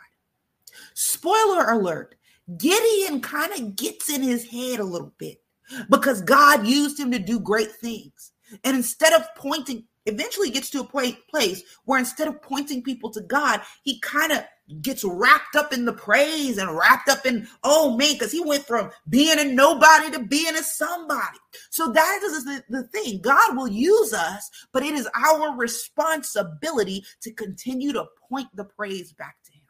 Spoiler alert Gideon kind of gets in his head a little bit because God used him to do great things. And instead of pointing, eventually gets to a point, place where instead of pointing people to God, he kind of gets wrapped up in the praise and wrapped up in, oh man, because he went from being a nobody to being a somebody. So that is the, the thing. God will use us, but it is our responsibility to continue to point the praise back to him.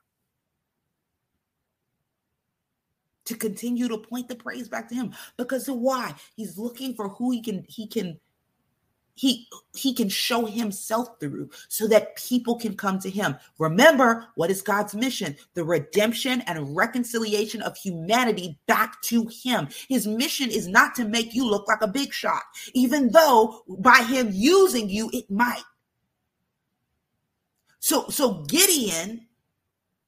To continue to point the praise back to him. Because why? He's looking for who he can he can he he can show himself through so that people can come to him. Remember what is god's mission? The redemption and reconciliation of humanity back to him. His mission is not to make you look like a big shot. Even though by him using you it might. So so gideon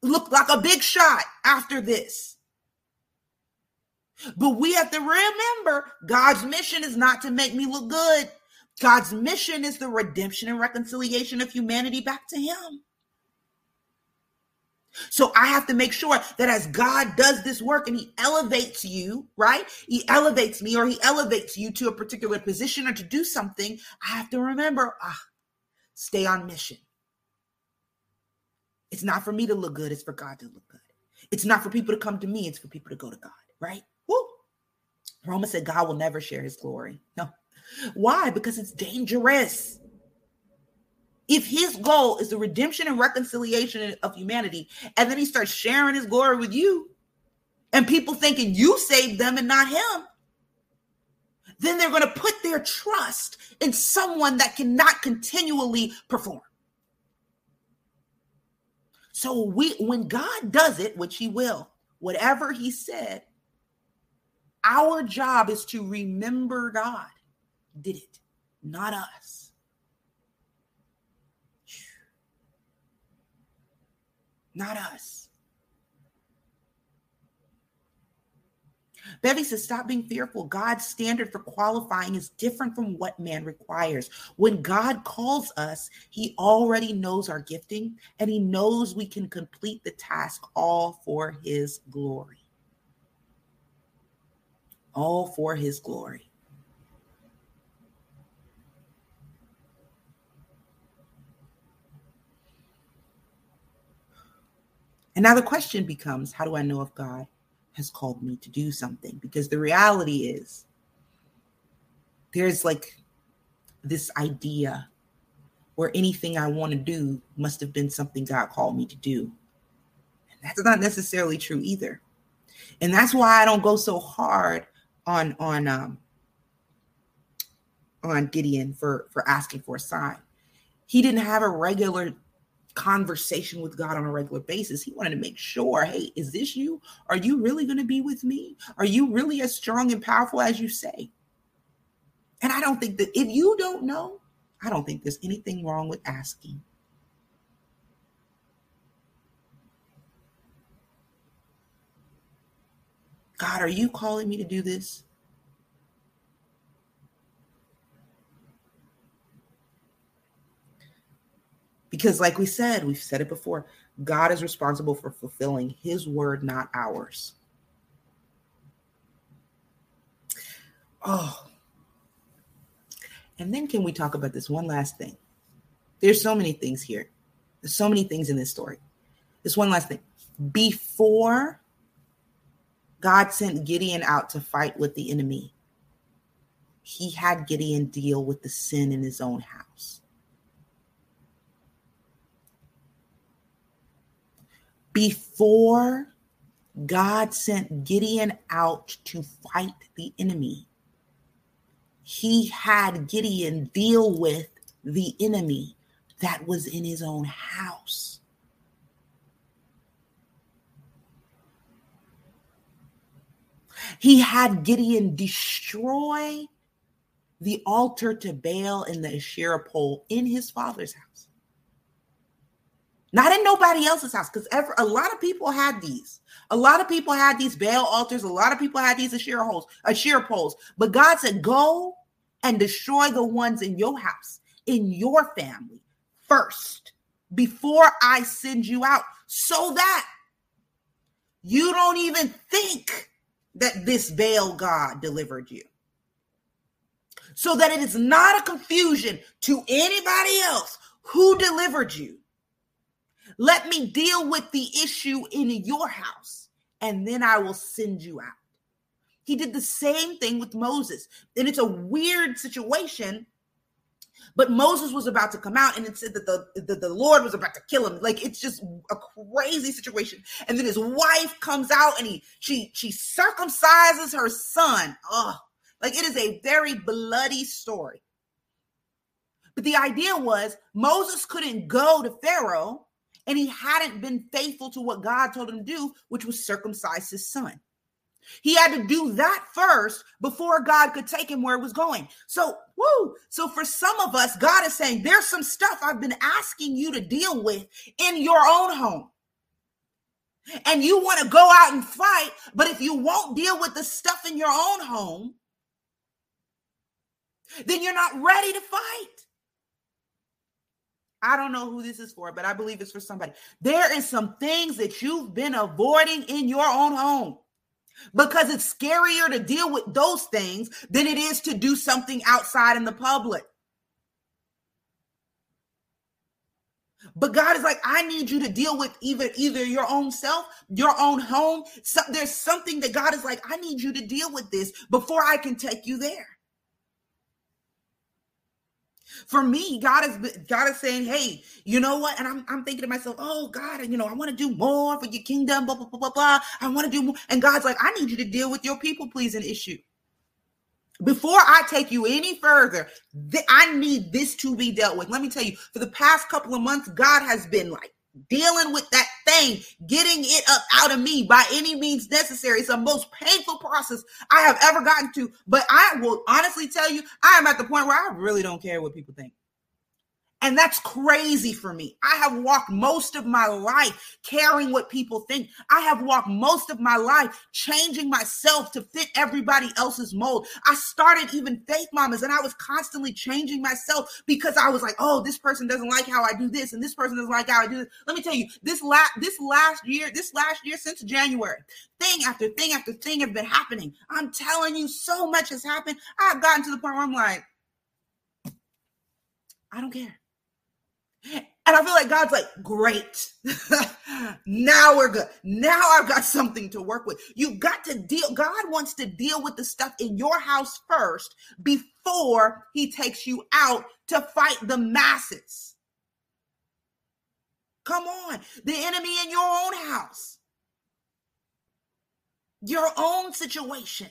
looked like a big shot after this. But we have to remember God's mission is not to make me look good. God's mission is the redemption and reconciliation of humanity back to Him. So I have to make sure that as God does this work and He elevates you, right? He elevates me or He elevates you to a particular position or to do something. I have to remember, ah, stay on mission. It's not for me to look good, it's for God to look good. It's not for people to come to me, it's for people to go to God, right? Woo. Romans said God will never share his glory. No, why? Because it's dangerous. If his goal is the redemption and reconciliation of humanity, and then he starts sharing his glory with you, and people thinking you saved them and not him, then they're going to put their trust in someone that cannot continually perform. So we when God does it, which he will, whatever he said, our job is to remember God did it, not us. Not us. Bevy says, stop being fearful. God's standard for qualifying is different from what man requires. When God calls us, he already knows our gifting and he knows we can complete the task all for his glory. All for his glory. And now the question becomes how do I know if God has called me to do something? Because the reality is, there's like this idea where anything I want to do must have been something God called me to do. And that's not necessarily true either. And that's why I don't go so hard on on um on Gideon for for asking for a sign. He didn't have a regular conversation with God on a regular basis. He wanted to make sure, hey, is this you? Are you really going to be with me? Are you really as strong and powerful as you say? And I don't think that if you don't know, I don't think there's anything wrong with asking. God, are you calling me to do this? Because, like we said, we've said it before, God is responsible for fulfilling his word, not ours. Oh. And then can we talk about this one last thing? There's so many things here. There's so many things in this story. This one last thing. Before God sent Gideon out to fight with the enemy, he had Gideon deal with the sin in his own house. Before God sent Gideon out to fight the enemy, he had Gideon deal with the enemy that was in his own house. He had Gideon destroy the altar to Baal and the Asherah pole in his father's house. Not in nobody else's house, because ever a lot of people had these. A lot of people had these Baal altars. A lot of people had these Asherah holes, Asherah poles. But God said, "Go and destroy the ones in your house, in your family first, before I send you out, so that you don't even think that this Baal God delivered you." So that it is not a confusion to anybody else who delivered you let me deal with the issue in your house, and then I will send you out. He did the same thing with Moses. And it's a weird situation, but Moses was about to come out and it said that the, the, the Lord was about to kill him. Like it's just a crazy situation. And then his wife comes out and he she she circumcises her son. Oh, like it is a very bloody story. But the idea was Moses couldn't go to Pharaoh and he hadn't been faithful to what God told him to do, which was circumcise his son. He had to do that first before God could take him where it was going. So, woo. So, for some of us, God is saying, There's some stuff I've been asking you to deal with in your own home. And you want to go out and fight, but if you won't deal with the stuff in your own home, then you're not ready to fight. I don't know who this is for, but I believe it's for somebody. There is some things that you've been avoiding in your own home because it's scarier to deal with those things than it is to do something outside in the public. But God is like, I need you to deal with either either your own self, your own home. So there's something that God is like, I need you to deal with this before I can take you there. For me, God is God is saying, "Hey, you know what?" And I'm I'm thinking to myself, "Oh God, you know, I want to do more for your kingdom." Blah blah blah blah blah. I want to do more, and God's like, "I need you to deal with your people pleasing issue." Before I take you any further, th- I need this to be dealt with. Let me tell you, for the past couple of months, God has been like dealing with that thing, getting it up out of me by any means necessary. It's the most painful process I have ever gotten to. But I will honestly tell you, I am at the point where I really don't care what people think. And that's crazy for me. I have walked most of my life caring what people think. I have walked most of my life changing myself to fit everybody else's mold. I started even Faith Mamas and I was constantly changing myself because I was like, oh, this person doesn't like how I do this and this person doesn't like how I do this. Let me tell you, this last this last year, this last year since January, thing after thing after thing have been happening. I'm telling you, so much has happened. I've gotten to the point where I'm like, I don't care. And I feel like God's like, great. [laughs] now we're good. Now I've got something to work with. You've got to deal. God wants to deal with the stuff in your house first before he takes you out to fight the masses. Come on. The enemy in your own house, your own situation.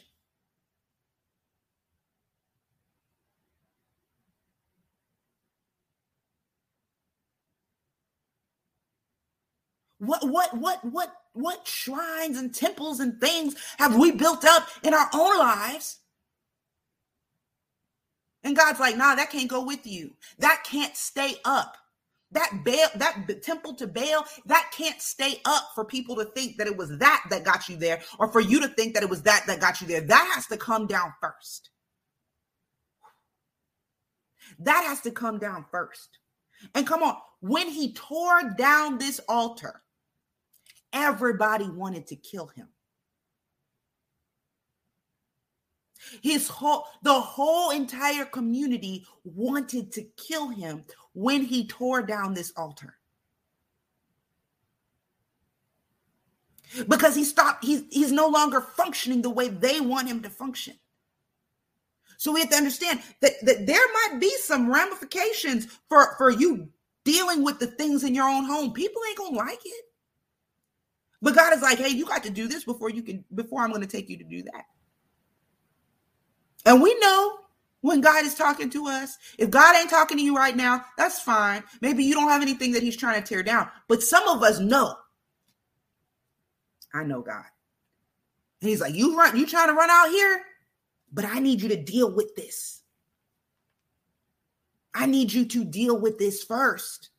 What what what what what shrines and temples and things have we built up in our own lives? And God's like, nah, that can't go with you. That can't stay up. That Baal, that temple to Baal, that can't stay up for people to think that it was that that got you there, or for you to think that it was that that got you there. That has to come down first. That has to come down first. And come on, when he tore down this altar, Everybody wanted to kill him. His whole the whole entire community wanted to kill him when he tore down this altar. Because he stopped, he's he's no longer functioning the way they want him to function. So we have to understand that, that there might be some ramifications for, for you dealing with the things in your own home. People ain't gonna like it. But God is like, hey, you got to do this before you can, before I'm going to take you to do that. And we know when God is talking to us. If God ain't talking to you right now, that's fine. Maybe you don't have anything that He's trying to tear down. But some of us know. I know God. And he's like, you run, you trying to run out here, but I need you to deal with this. I need you to deal with this first.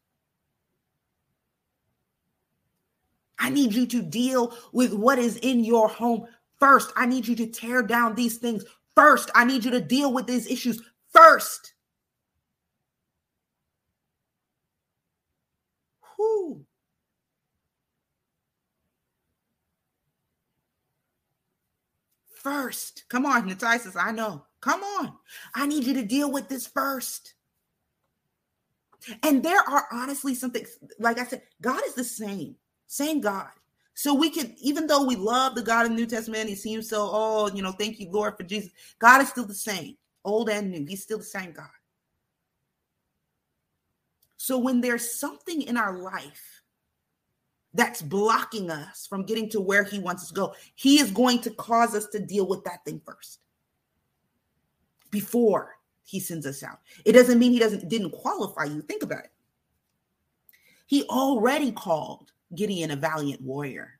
I need you to deal with what is in your home first. I need you to tear down these things first. I need you to deal with these issues first. Who? First. Come on, Natai says, I know. Come on. I need you to deal with this first. And there are honestly something, like I said, God is the same. Same God. So we can, even though we love the God in the New Testament, he seems so, oh, you know, thank you, Lord, for Jesus. God is still the same, old and new. He's still the same God. So when there's something in our life that's blocking us from getting to where he wants us to go, he is going to cause us to deal with that thing first before he sends us out. It doesn't mean he doesn't didn't qualify you. Think about it. He already called Gideon a valiant warrior.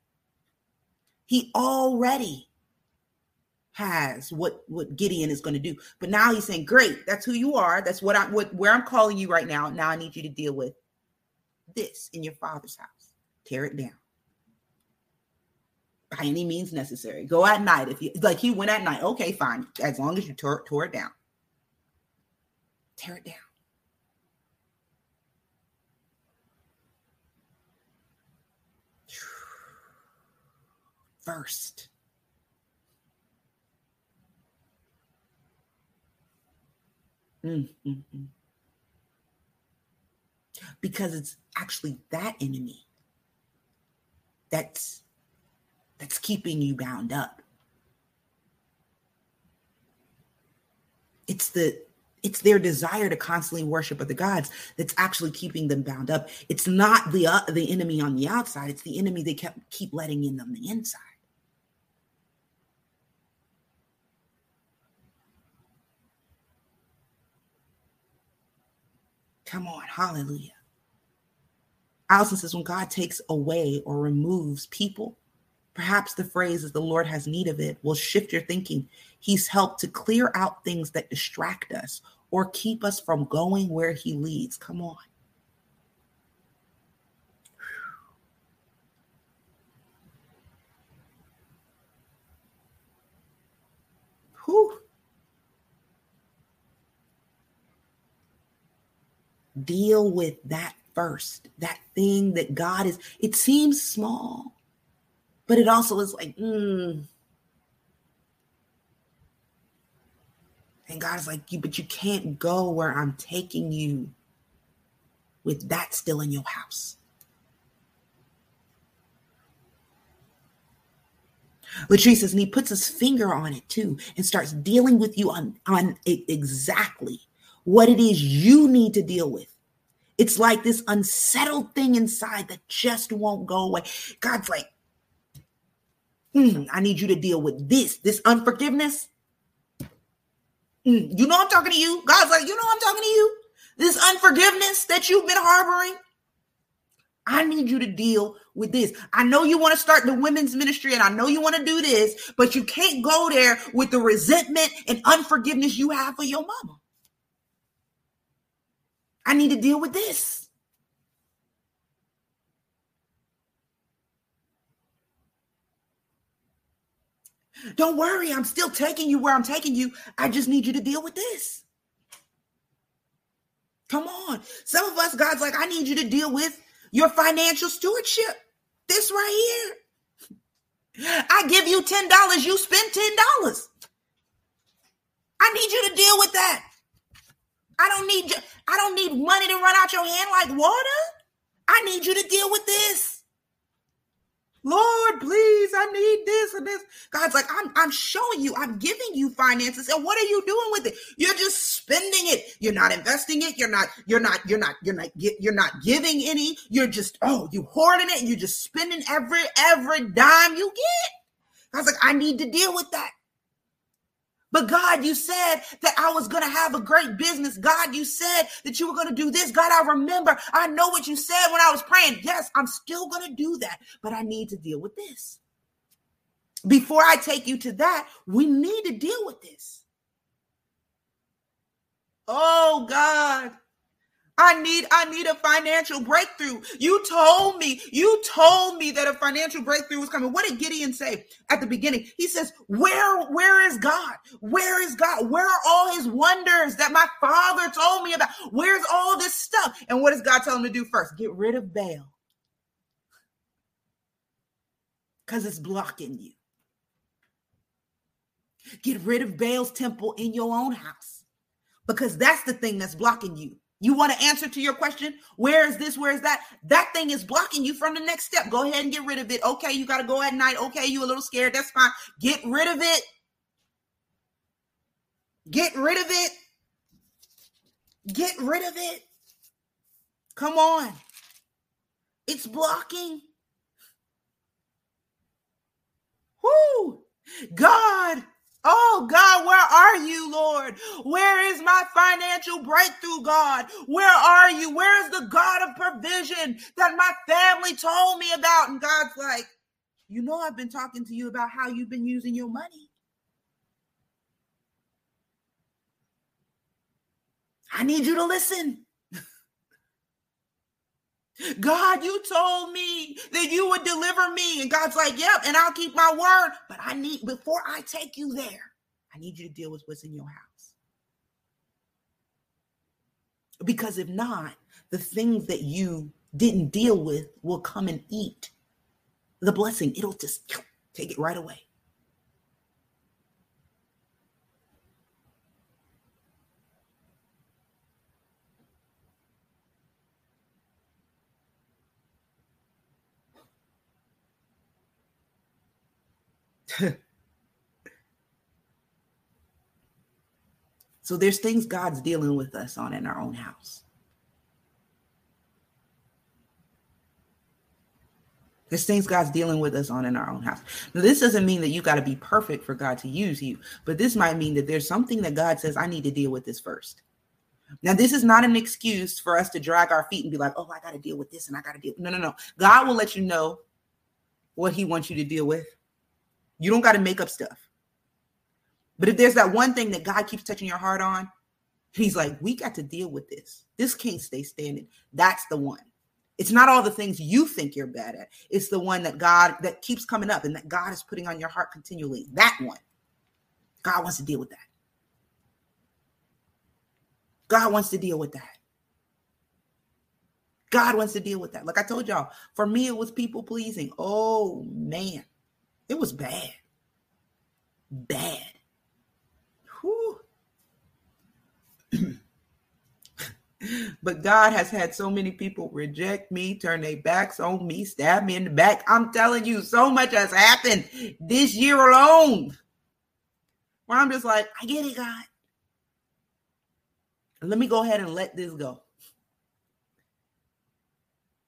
He already has what what Gideon is going to do. But now he's saying, "Great, that's who you are. That's what I what where I'm calling you right now. Now I need you to deal with this in your father's house. Tear it down." By any means necessary. Go at night. If you like he went at night. Okay, fine. As long as you tore, tore it down. Tear it down. First. Mm-hmm. Because it's actually that enemy that's that's keeping you bound up. It's the it's their desire to constantly worship other gods that's actually keeping them bound up. It's not the uh, the enemy on the outside; it's the enemy they kept keep letting in on the inside. Come on, hallelujah. Allison says, when God takes away or removes people, perhaps the phrase is the Lord has need of it will shift your thinking. He's helped to clear out things that distract us or keep us from going where he leads. Come on. Whew. Deal with that first, that thing that God is, it seems small, but it also is like, mm. And God is like, you, but you can't go where I'm taking you with that still in your house. Latrice says, and he puts his finger on it too and starts dealing with you on, on exactly what it is you need to deal with. It's like this unsettled thing inside that just won't go away. God's like, mm, I need you to deal with this, this unforgiveness. Mm, you know I'm talking to you. God's like, you know I'm talking to you. This unforgiveness that you've been harboring. I need you to deal with this. I know you want to start the women's ministry and I know you want to do this, but you can't go there with the resentment and unforgiveness you have for your mama. I need to deal with this. Don't worry, I'm still taking you where I'm taking you. I just need you to deal with this. Come on. Some of us, God's like, I need you to deal with your financial stewardship. This right here. I give you $10, you spend $10. I need you to deal with that. I don't need I don't need money to run out your hand like water. I need you to deal with this. Lord, please, I need this and this. God's like, I'm, I'm showing you, I'm giving you finances. And what are you doing with it? You're just spending it. You're not investing it. You're not, you're not, you're not, you're not, you're not giving any. You're just, oh, you hoarding it and you're just spending every, every dime you get. God's like, I need to deal with that. But God, you said that I was going to have a great business. God, you said that you were going to do this. God, I remember. I know what you said when I was praying. Yes, I'm still going to do that, but I need to deal with this. Before I take you to that, we need to deal with this. Oh, God. I need I need a financial breakthrough. You told me, you told me that a financial breakthrough was coming. What did Gideon say at the beginning? He says, "Where where is God? Where is God? Where are all his wonders that my father told me about? Where's all this stuff?" And what does God tell him to do first? Get rid of Baal. Cuz it's blocking you. Get rid of Baal's temple in your own house. Because that's the thing that's blocking you you want to answer to your question? Where is this? Where is that? That thing is blocking you from the next step. Go ahead and get rid of it. Okay, you got to go at night. Okay, you a little scared. That's fine. Get rid of it. Get rid of it. Get rid of it. Come on. It's blocking. Whoo! God Oh God, where are you, Lord? Where is my financial breakthrough, God? Where are you? Where is the God of provision that my family told me about? And God's like, you know, I've been talking to you about how you've been using your money. I need you to listen. God, you told me that you would deliver me. And God's like, yep, and I'll keep my word. But I need, before I take you there, I need you to deal with what's in your house. Because if not, the things that you didn't deal with will come and eat the blessing. It'll just take it right away. [laughs] so there's things God's dealing with us on in our own house. There's things God's dealing with us on in our own house. Now, this doesn't mean that you got to be perfect for God to use you, but this might mean that there's something that God says, I need to deal with this first. Now, this is not an excuse for us to drag our feet and be like, oh, I got to deal with this and I got to deal. No, no, no. God will let you know what He wants you to deal with. You don't got to make up stuff. But if there's that one thing that God keeps touching your heart on, he's like, we got to deal with this. This can't stay standing. That's the one. It's not all the things you think you're bad at. It's the one that God that keeps coming up and that God is putting on your heart continually. That one. God wants to deal with that. God wants to deal with that. God wants to deal with that. Like I told y'all, for me, it was people pleasing. Oh, man. It was bad. Bad. Whew. [clears throat] but God has had so many people reject me, turn their backs on me, stab me in the back. I'm telling you, so much has happened this year alone. Where I'm just like, I get it, God. Let me go ahead and let this go.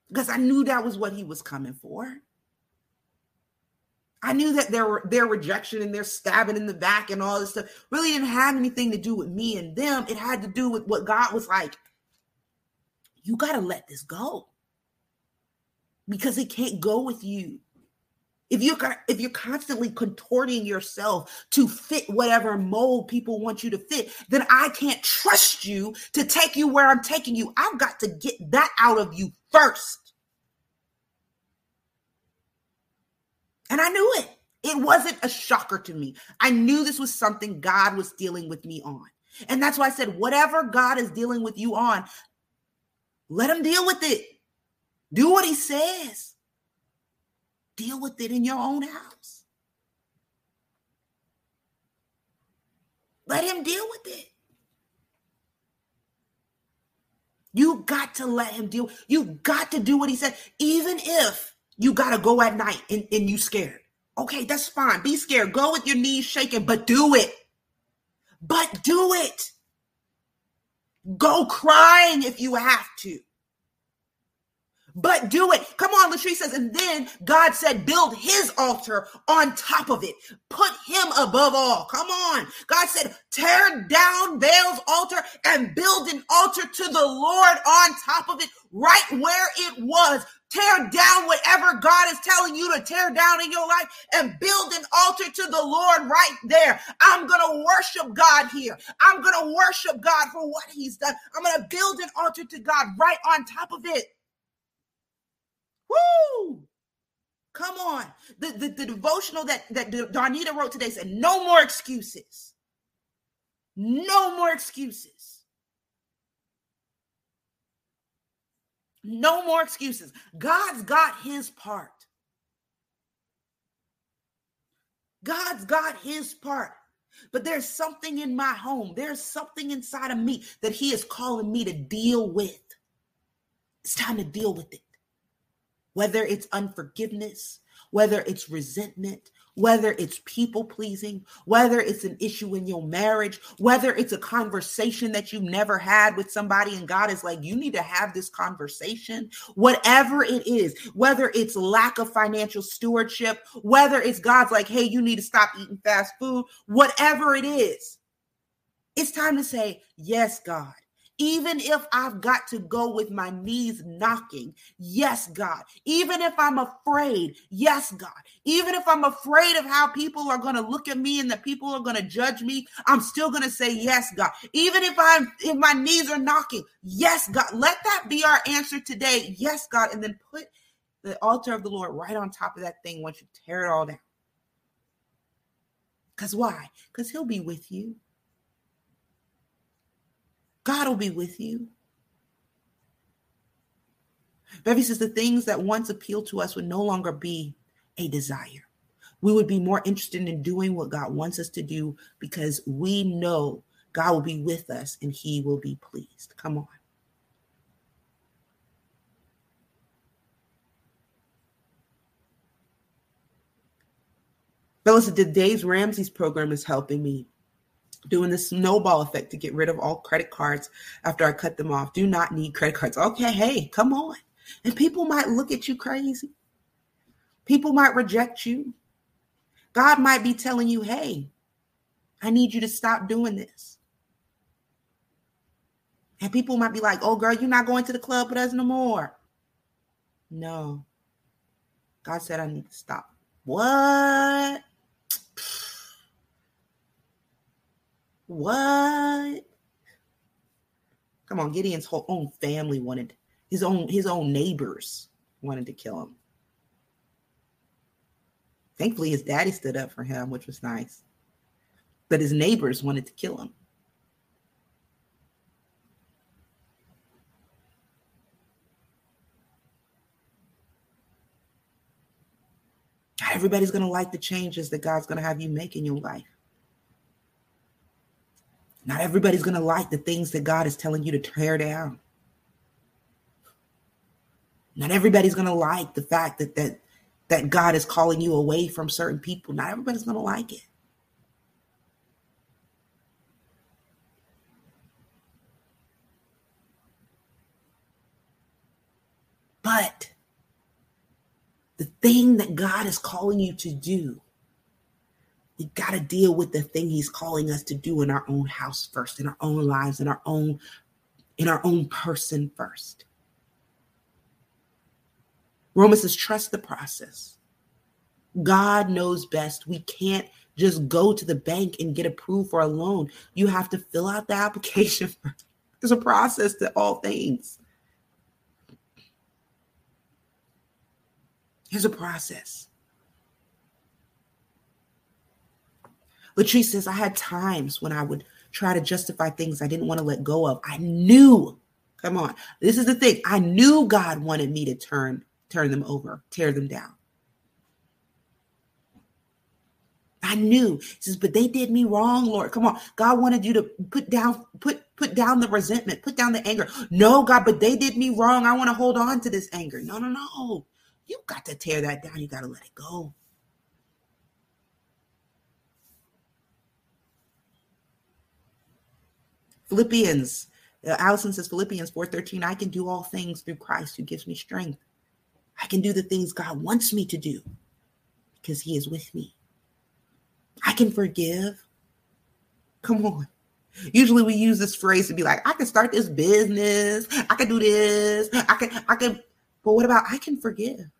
Because I knew that was what he was coming for. I knew that their their rejection and their stabbing in the back and all this stuff really didn't have anything to do with me and them. It had to do with what God was like. You got to let this go because it can't go with you. If you're if you're constantly contorting yourself to fit whatever mold people want you to fit, then I can't trust you to take you where I'm taking you. I've got to get that out of you first. And I knew it. It wasn't a shocker to me. I knew this was something God was dealing with me on. And that's why I said, whatever God is dealing with you on, let him deal with it. Do what he says. Deal with it in your own house. Let him deal with it. You got to let him deal. You got to do what he said, even if you got to go at night and, and you scared. Okay, that's fine. Be scared. Go with your knees shaking, but do it. But do it. Go crying if you have to. But do it. Come on, Latrice says, and then God said, build his altar on top of it. Put him above all. Come on. God said, tear down Baal's altar and build an altar to the Lord on top of it, right where it was. Tear down whatever God is telling you to tear down in your life and build an altar to the Lord right there. I'm going to worship God here. I'm going to worship God for what he's done. I'm going to build an altar to God right on top of it. Woo! Come on. The, the, the devotional that, that Darnita wrote today said, no more excuses. No more excuses. No more excuses. God's got his part. God's got his part. But there's something in my home. There's something inside of me that he is calling me to deal with. It's time to deal with it. Whether it's unforgiveness, whether it's resentment, whether it's people pleasing, whether it's an issue in your marriage, whether it's a conversation that you've never had with somebody and God is like, you need to have this conversation, whatever it is, whether it's lack of financial stewardship, whether it's God's like, hey, you need to stop eating fast food, whatever it is, it's time to say, yes, God even if I've got to go with my knees knocking, yes, God. Even if I'm afraid, yes, God. Even if I'm afraid of how people are going to look at me and that people are going to judge me, I'm still going to say yes, God. Even if I'm if my knees are knocking, yes, God. Let that be our answer today. Yes, God. And then put the altar of the Lord right on top of that thing once you tear it all down. Because why? Because he'll be with you. God will be with you. Bevy says the things that once appealed to us would no longer be a desire. We would be more interested in doing what God wants us to do because we know God will be with us and he will be pleased. Come on. Phyllis, the Dave Ramsey's program is helping me doing the snowball effect to get rid of all credit cards after I cut them off. Do not need credit cards. Okay, hey, come on. And people might look at you crazy. People might reject you. God might be telling you, hey, I need you to stop doing this. And people might be like, oh, girl, you're not going to the club with us no more. No. God said I need to stop. What? What? Come on, Gideon's whole own family wanted his own his own neighbors wanted to kill him. Thankfully, his daddy stood up for him, which was nice. But his neighbors wanted to kill him. Everybody's going to like the changes that God's going to have you make in your life. Not everybody's going to like the things that God is telling you to tear down. Not everybody's going to like the fact that that that God is calling you away from certain people. Not everybody's going to like it. But the thing that God is calling you to do, we got to deal with the thing he's calling us to do in our own house first, in our own lives, in our own in our own person first. Romans says, trust the process. God knows best. We can't just go to the bank and get approved for a loan. You have to fill out the [laughs] application. There's a process to all things. There's a process. Latrice says, I had times when I would try to justify things I didn't want to let go of. I knew, come on, this is the thing. I knew God wanted me to turn turn them over, tear them down. I knew. He says, but they did me wrong, Lord. Come on. God wanted you to put down, put, put down the resentment, put down the anger. No, God, but they did me wrong. I want to hold on to this anger. No, no, no. You got to tear that down. You got to let it go. Philippians, uh, Allison says, Philippians 4:13, I can do all things through Christ who gives me strength. I can do the things God wants me to do because He is with me. I can forgive. Come on. Usually we use this phrase to be like, I can start this business, I can do this, I can, I can, but what about I can forgive?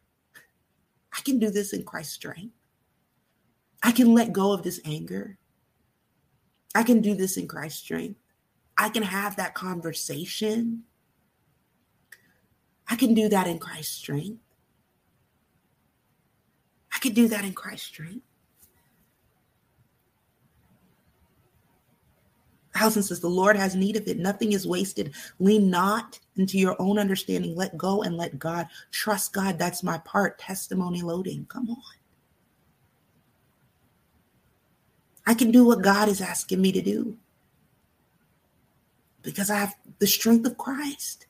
I can do this in Christ's strength. I can let go of this anger. I can do this in Christ's strength. I can have that conversation. I can do that in Christ's strength. I can do that in Christ's strength. Allison says, The Lord has need of it. Nothing is wasted. Lean not into your own understanding. Let go and let God. Trust God. That's my part. Testimony loading. Come on. I can do what God is asking me to do because I have the strength of Christ.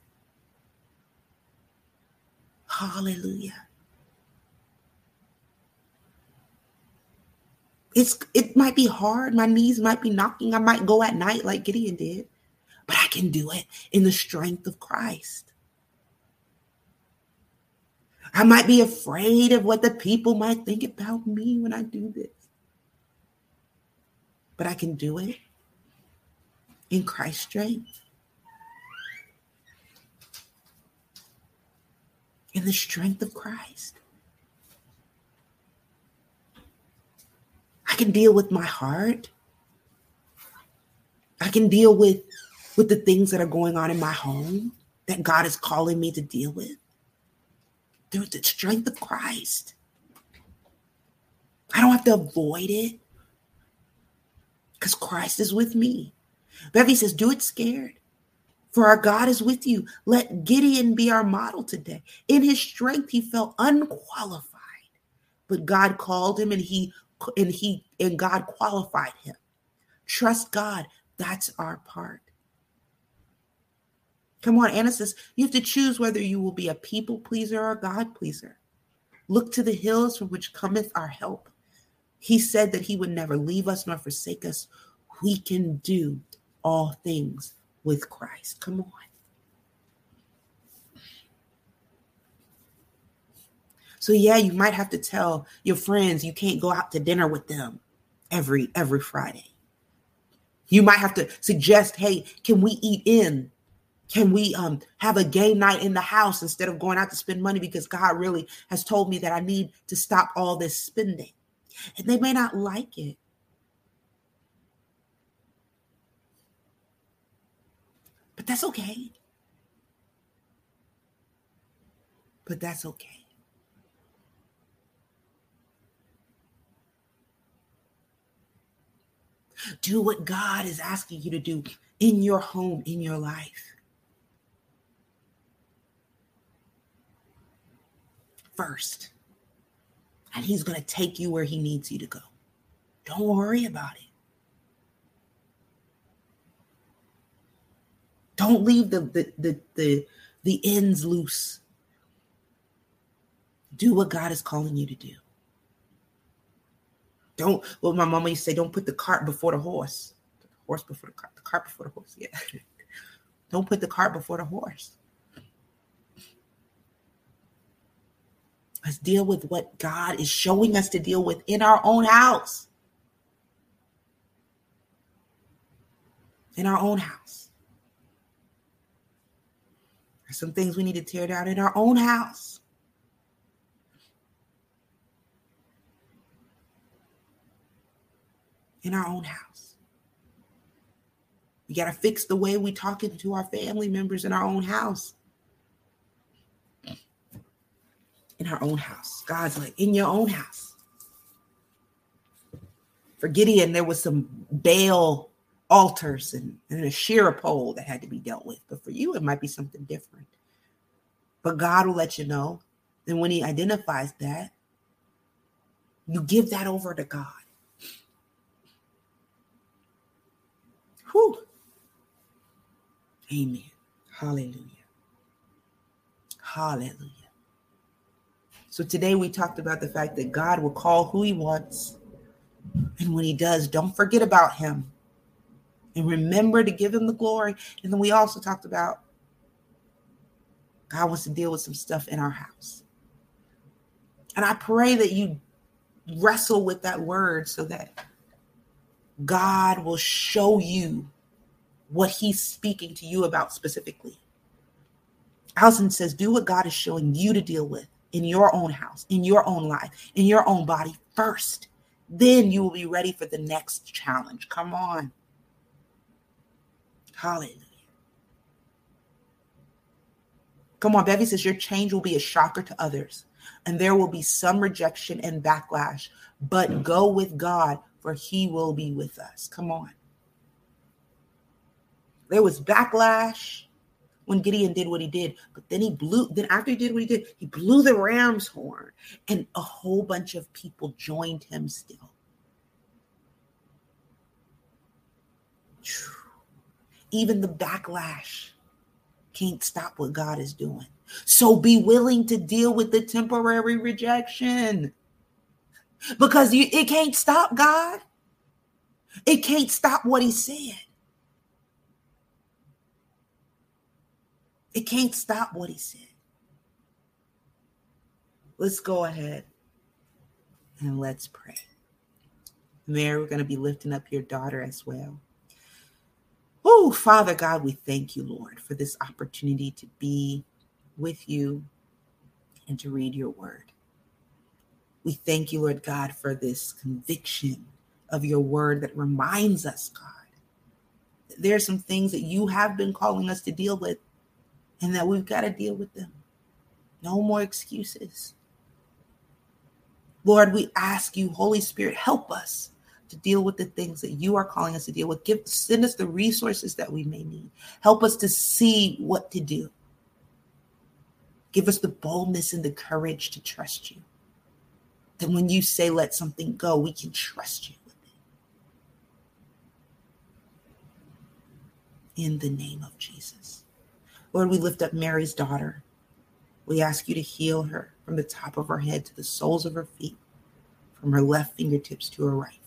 Hallelujah. It's it might be hard. My knees might be knocking. I might go at night like Gideon did, but I can do it in the strength of Christ. I might be afraid of what the people might think about me when I do this. But I can do it in Christ's strength. In the strength of Christ. I can deal with my heart. I can deal with with the things that are going on in my home that God is calling me to deal with. Through the strength of Christ. I don't have to avoid it because Christ is with me. Bevy says, do it scared. For our God is with you. Let Gideon be our model today. In his strength, he felt unqualified, but God called him and he and he and God qualified him. Trust God. That's our part. Come on, Anna says you have to choose whether you will be a people pleaser or a God pleaser. Look to the hills from which cometh our help. He said that he would never leave us nor forsake us. We can do all things with Christ. Come on. So yeah, you might have to tell your friends you can't go out to dinner with them every every Friday. You might have to suggest, "Hey, can we eat in? Can we um have a game night in the house instead of going out to spend money because God really has told me that I need to stop all this spending." And they may not like it. But that's okay. But that's okay. Do what God is asking you to do in your home, in your life. First. And He's going to take you where He needs you to go. Don't worry about it. Don't leave the the the the, the ends loose. Do what God is calling you to do. Don't well, my mama used to say, don't put the cart before the horse. The horse before the cart, the cart before the horse. Yeah. [laughs] don't put the cart before the horse. Let's deal with what God is showing us to deal with in our own house. In our own house. There's some things we need to tear down in our own house. In our own house. We got to fix the way we talking to our family members in our own house. In our own house. God's like, in your own house. For Gideon, there was some Baal altars and, and Asherah pole that had to be dealt with. But for you, it might be something different. But God will let you know. And when He identifies that, you give that over to God. Whew. Amen. Hallelujah. Hallelujah. So today we talked about the fact that God will call who He wants. And when He does, don't forget about Him and remember to give him the glory. And then we also talked about God wants to deal with some stuff in our house. And I pray that you wrestle with that word so that God will show you what he's speaking to you about specifically. Allison says, do what God is showing you to deal with in your own house, in your own life, in your own body first. Then you will be ready for the next challenge. Come on. Hallelujah. Come on, Bevy says your change will be a shocker to others, and there will be some rejection and backlash, but go with God, for he will be with us. Come on. There was backlash when Gideon did what he did, but then he blew, then after he did what he did, he blew the ram's horn, and a whole bunch of people joined him still. Even the backlash can't stop what God is doing. So be willing to deal with the temporary rejection because you, it can't stop God. It can't stop what he said. It can't stop what he said. Let's go ahead and let's pray. Mary, we're going to be lifting up your daughter as well. Oh, Father God, we thank you, Lord, for this opportunity to be with you and to read your word. We thank you, Lord God, for this conviction of your word that reminds us, God, there are some things that you have been calling us to deal with and that we've got to deal with them. No more excuses. Lord, we ask you, Holy Spirit, help us to deal with the things that you are calling us to deal with. Give send us the resources that we may need. Help us to see what to do. Give us the boldness and the courage to trust you. That when you say let something go, we can trust you with it. In the name of Jesus. Lord, we lift up Mary's daughter. We ask you to heal her from the top of her head to the soles of her feet, from her left fingertips to her right.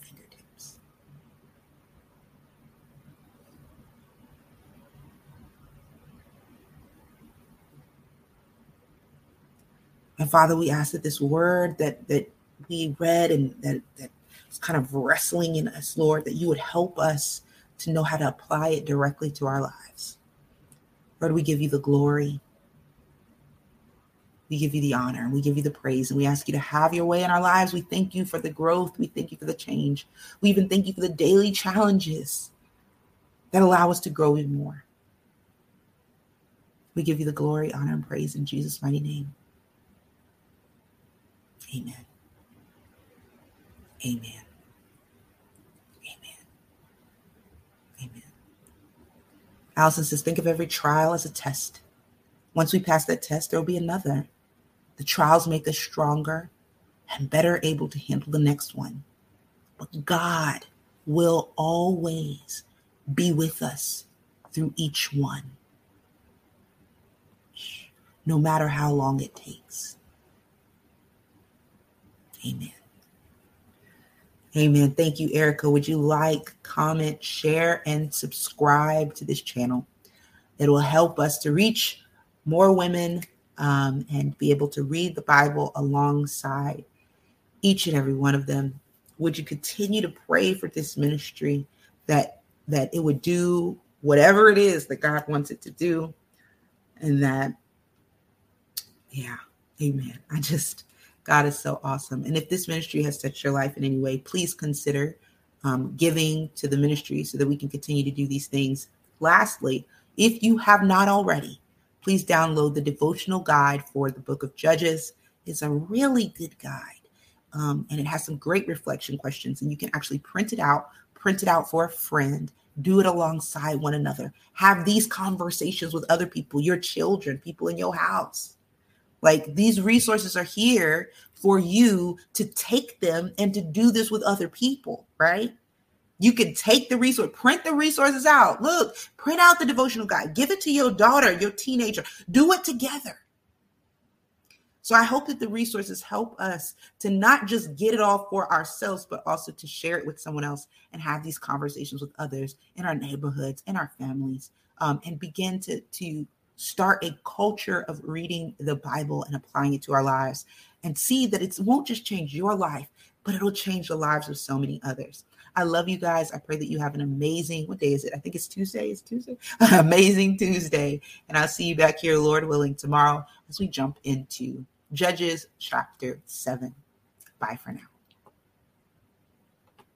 And Father, we ask that this word that that we read and that that is kind of wrestling in us, Lord, that you would help us to know how to apply it directly to our lives. Lord, we give you the glory. We give you the honor and we give you the praise and we ask you to have your way in our lives. We thank you for the growth. We thank you for the change. We even thank you for the daily challenges that allow us to grow even more. We give you the glory, honor, and praise in Jesus' mighty name. Amen. Amen. Amen. Amen. Allison says, think of every trial as a test. Once we pass that test, there will be another. The trials make us stronger and better able to handle the next one. But God will always be with us through each one, no matter how long it takes. Amen. Amen. Thank you, Erica. Would you like, comment, share, and subscribe to this channel? It will help us to reach more women um, and be able to read the Bible alongside each and every one of them. Would you continue to pray for this ministry that that it would do whatever it is that God wants it to do, and that, yeah, Amen. I just God is so awesome. And if this ministry has touched your life in any way, please consider um, giving to the ministry so that we can continue to do these things. Lastly, if you have not already, please download the devotional guide for the book of Judges. It's a really good guide. Um, and it has some great reflection questions, and you can actually print it out, print it out for a friend, do it alongside one another, have these conversations with other people, your children, people in your house. Like these resources are here for you to take them and to do this with other people, right? You can take the resource, print the resources out. Look, print out the devotional guide, give it to your daughter, your teenager, do it together. So I hope that the resources help us to not just get it all for ourselves, but also to share it with someone else and have these conversations with others in our neighborhoods, in our families, um, and begin to to start a culture of reading the Bible and applying it to our lives and see that it won't just change your life, but it'll change the lives of so many others. I love you guys. I pray that you have an amazing, what day is it? I think it's Tuesday. It's Tuesday. [laughs] amazing Tuesday. And I'll see you back here, Lord willing, tomorrow as we jump into Judges chapter 7. Bye for now.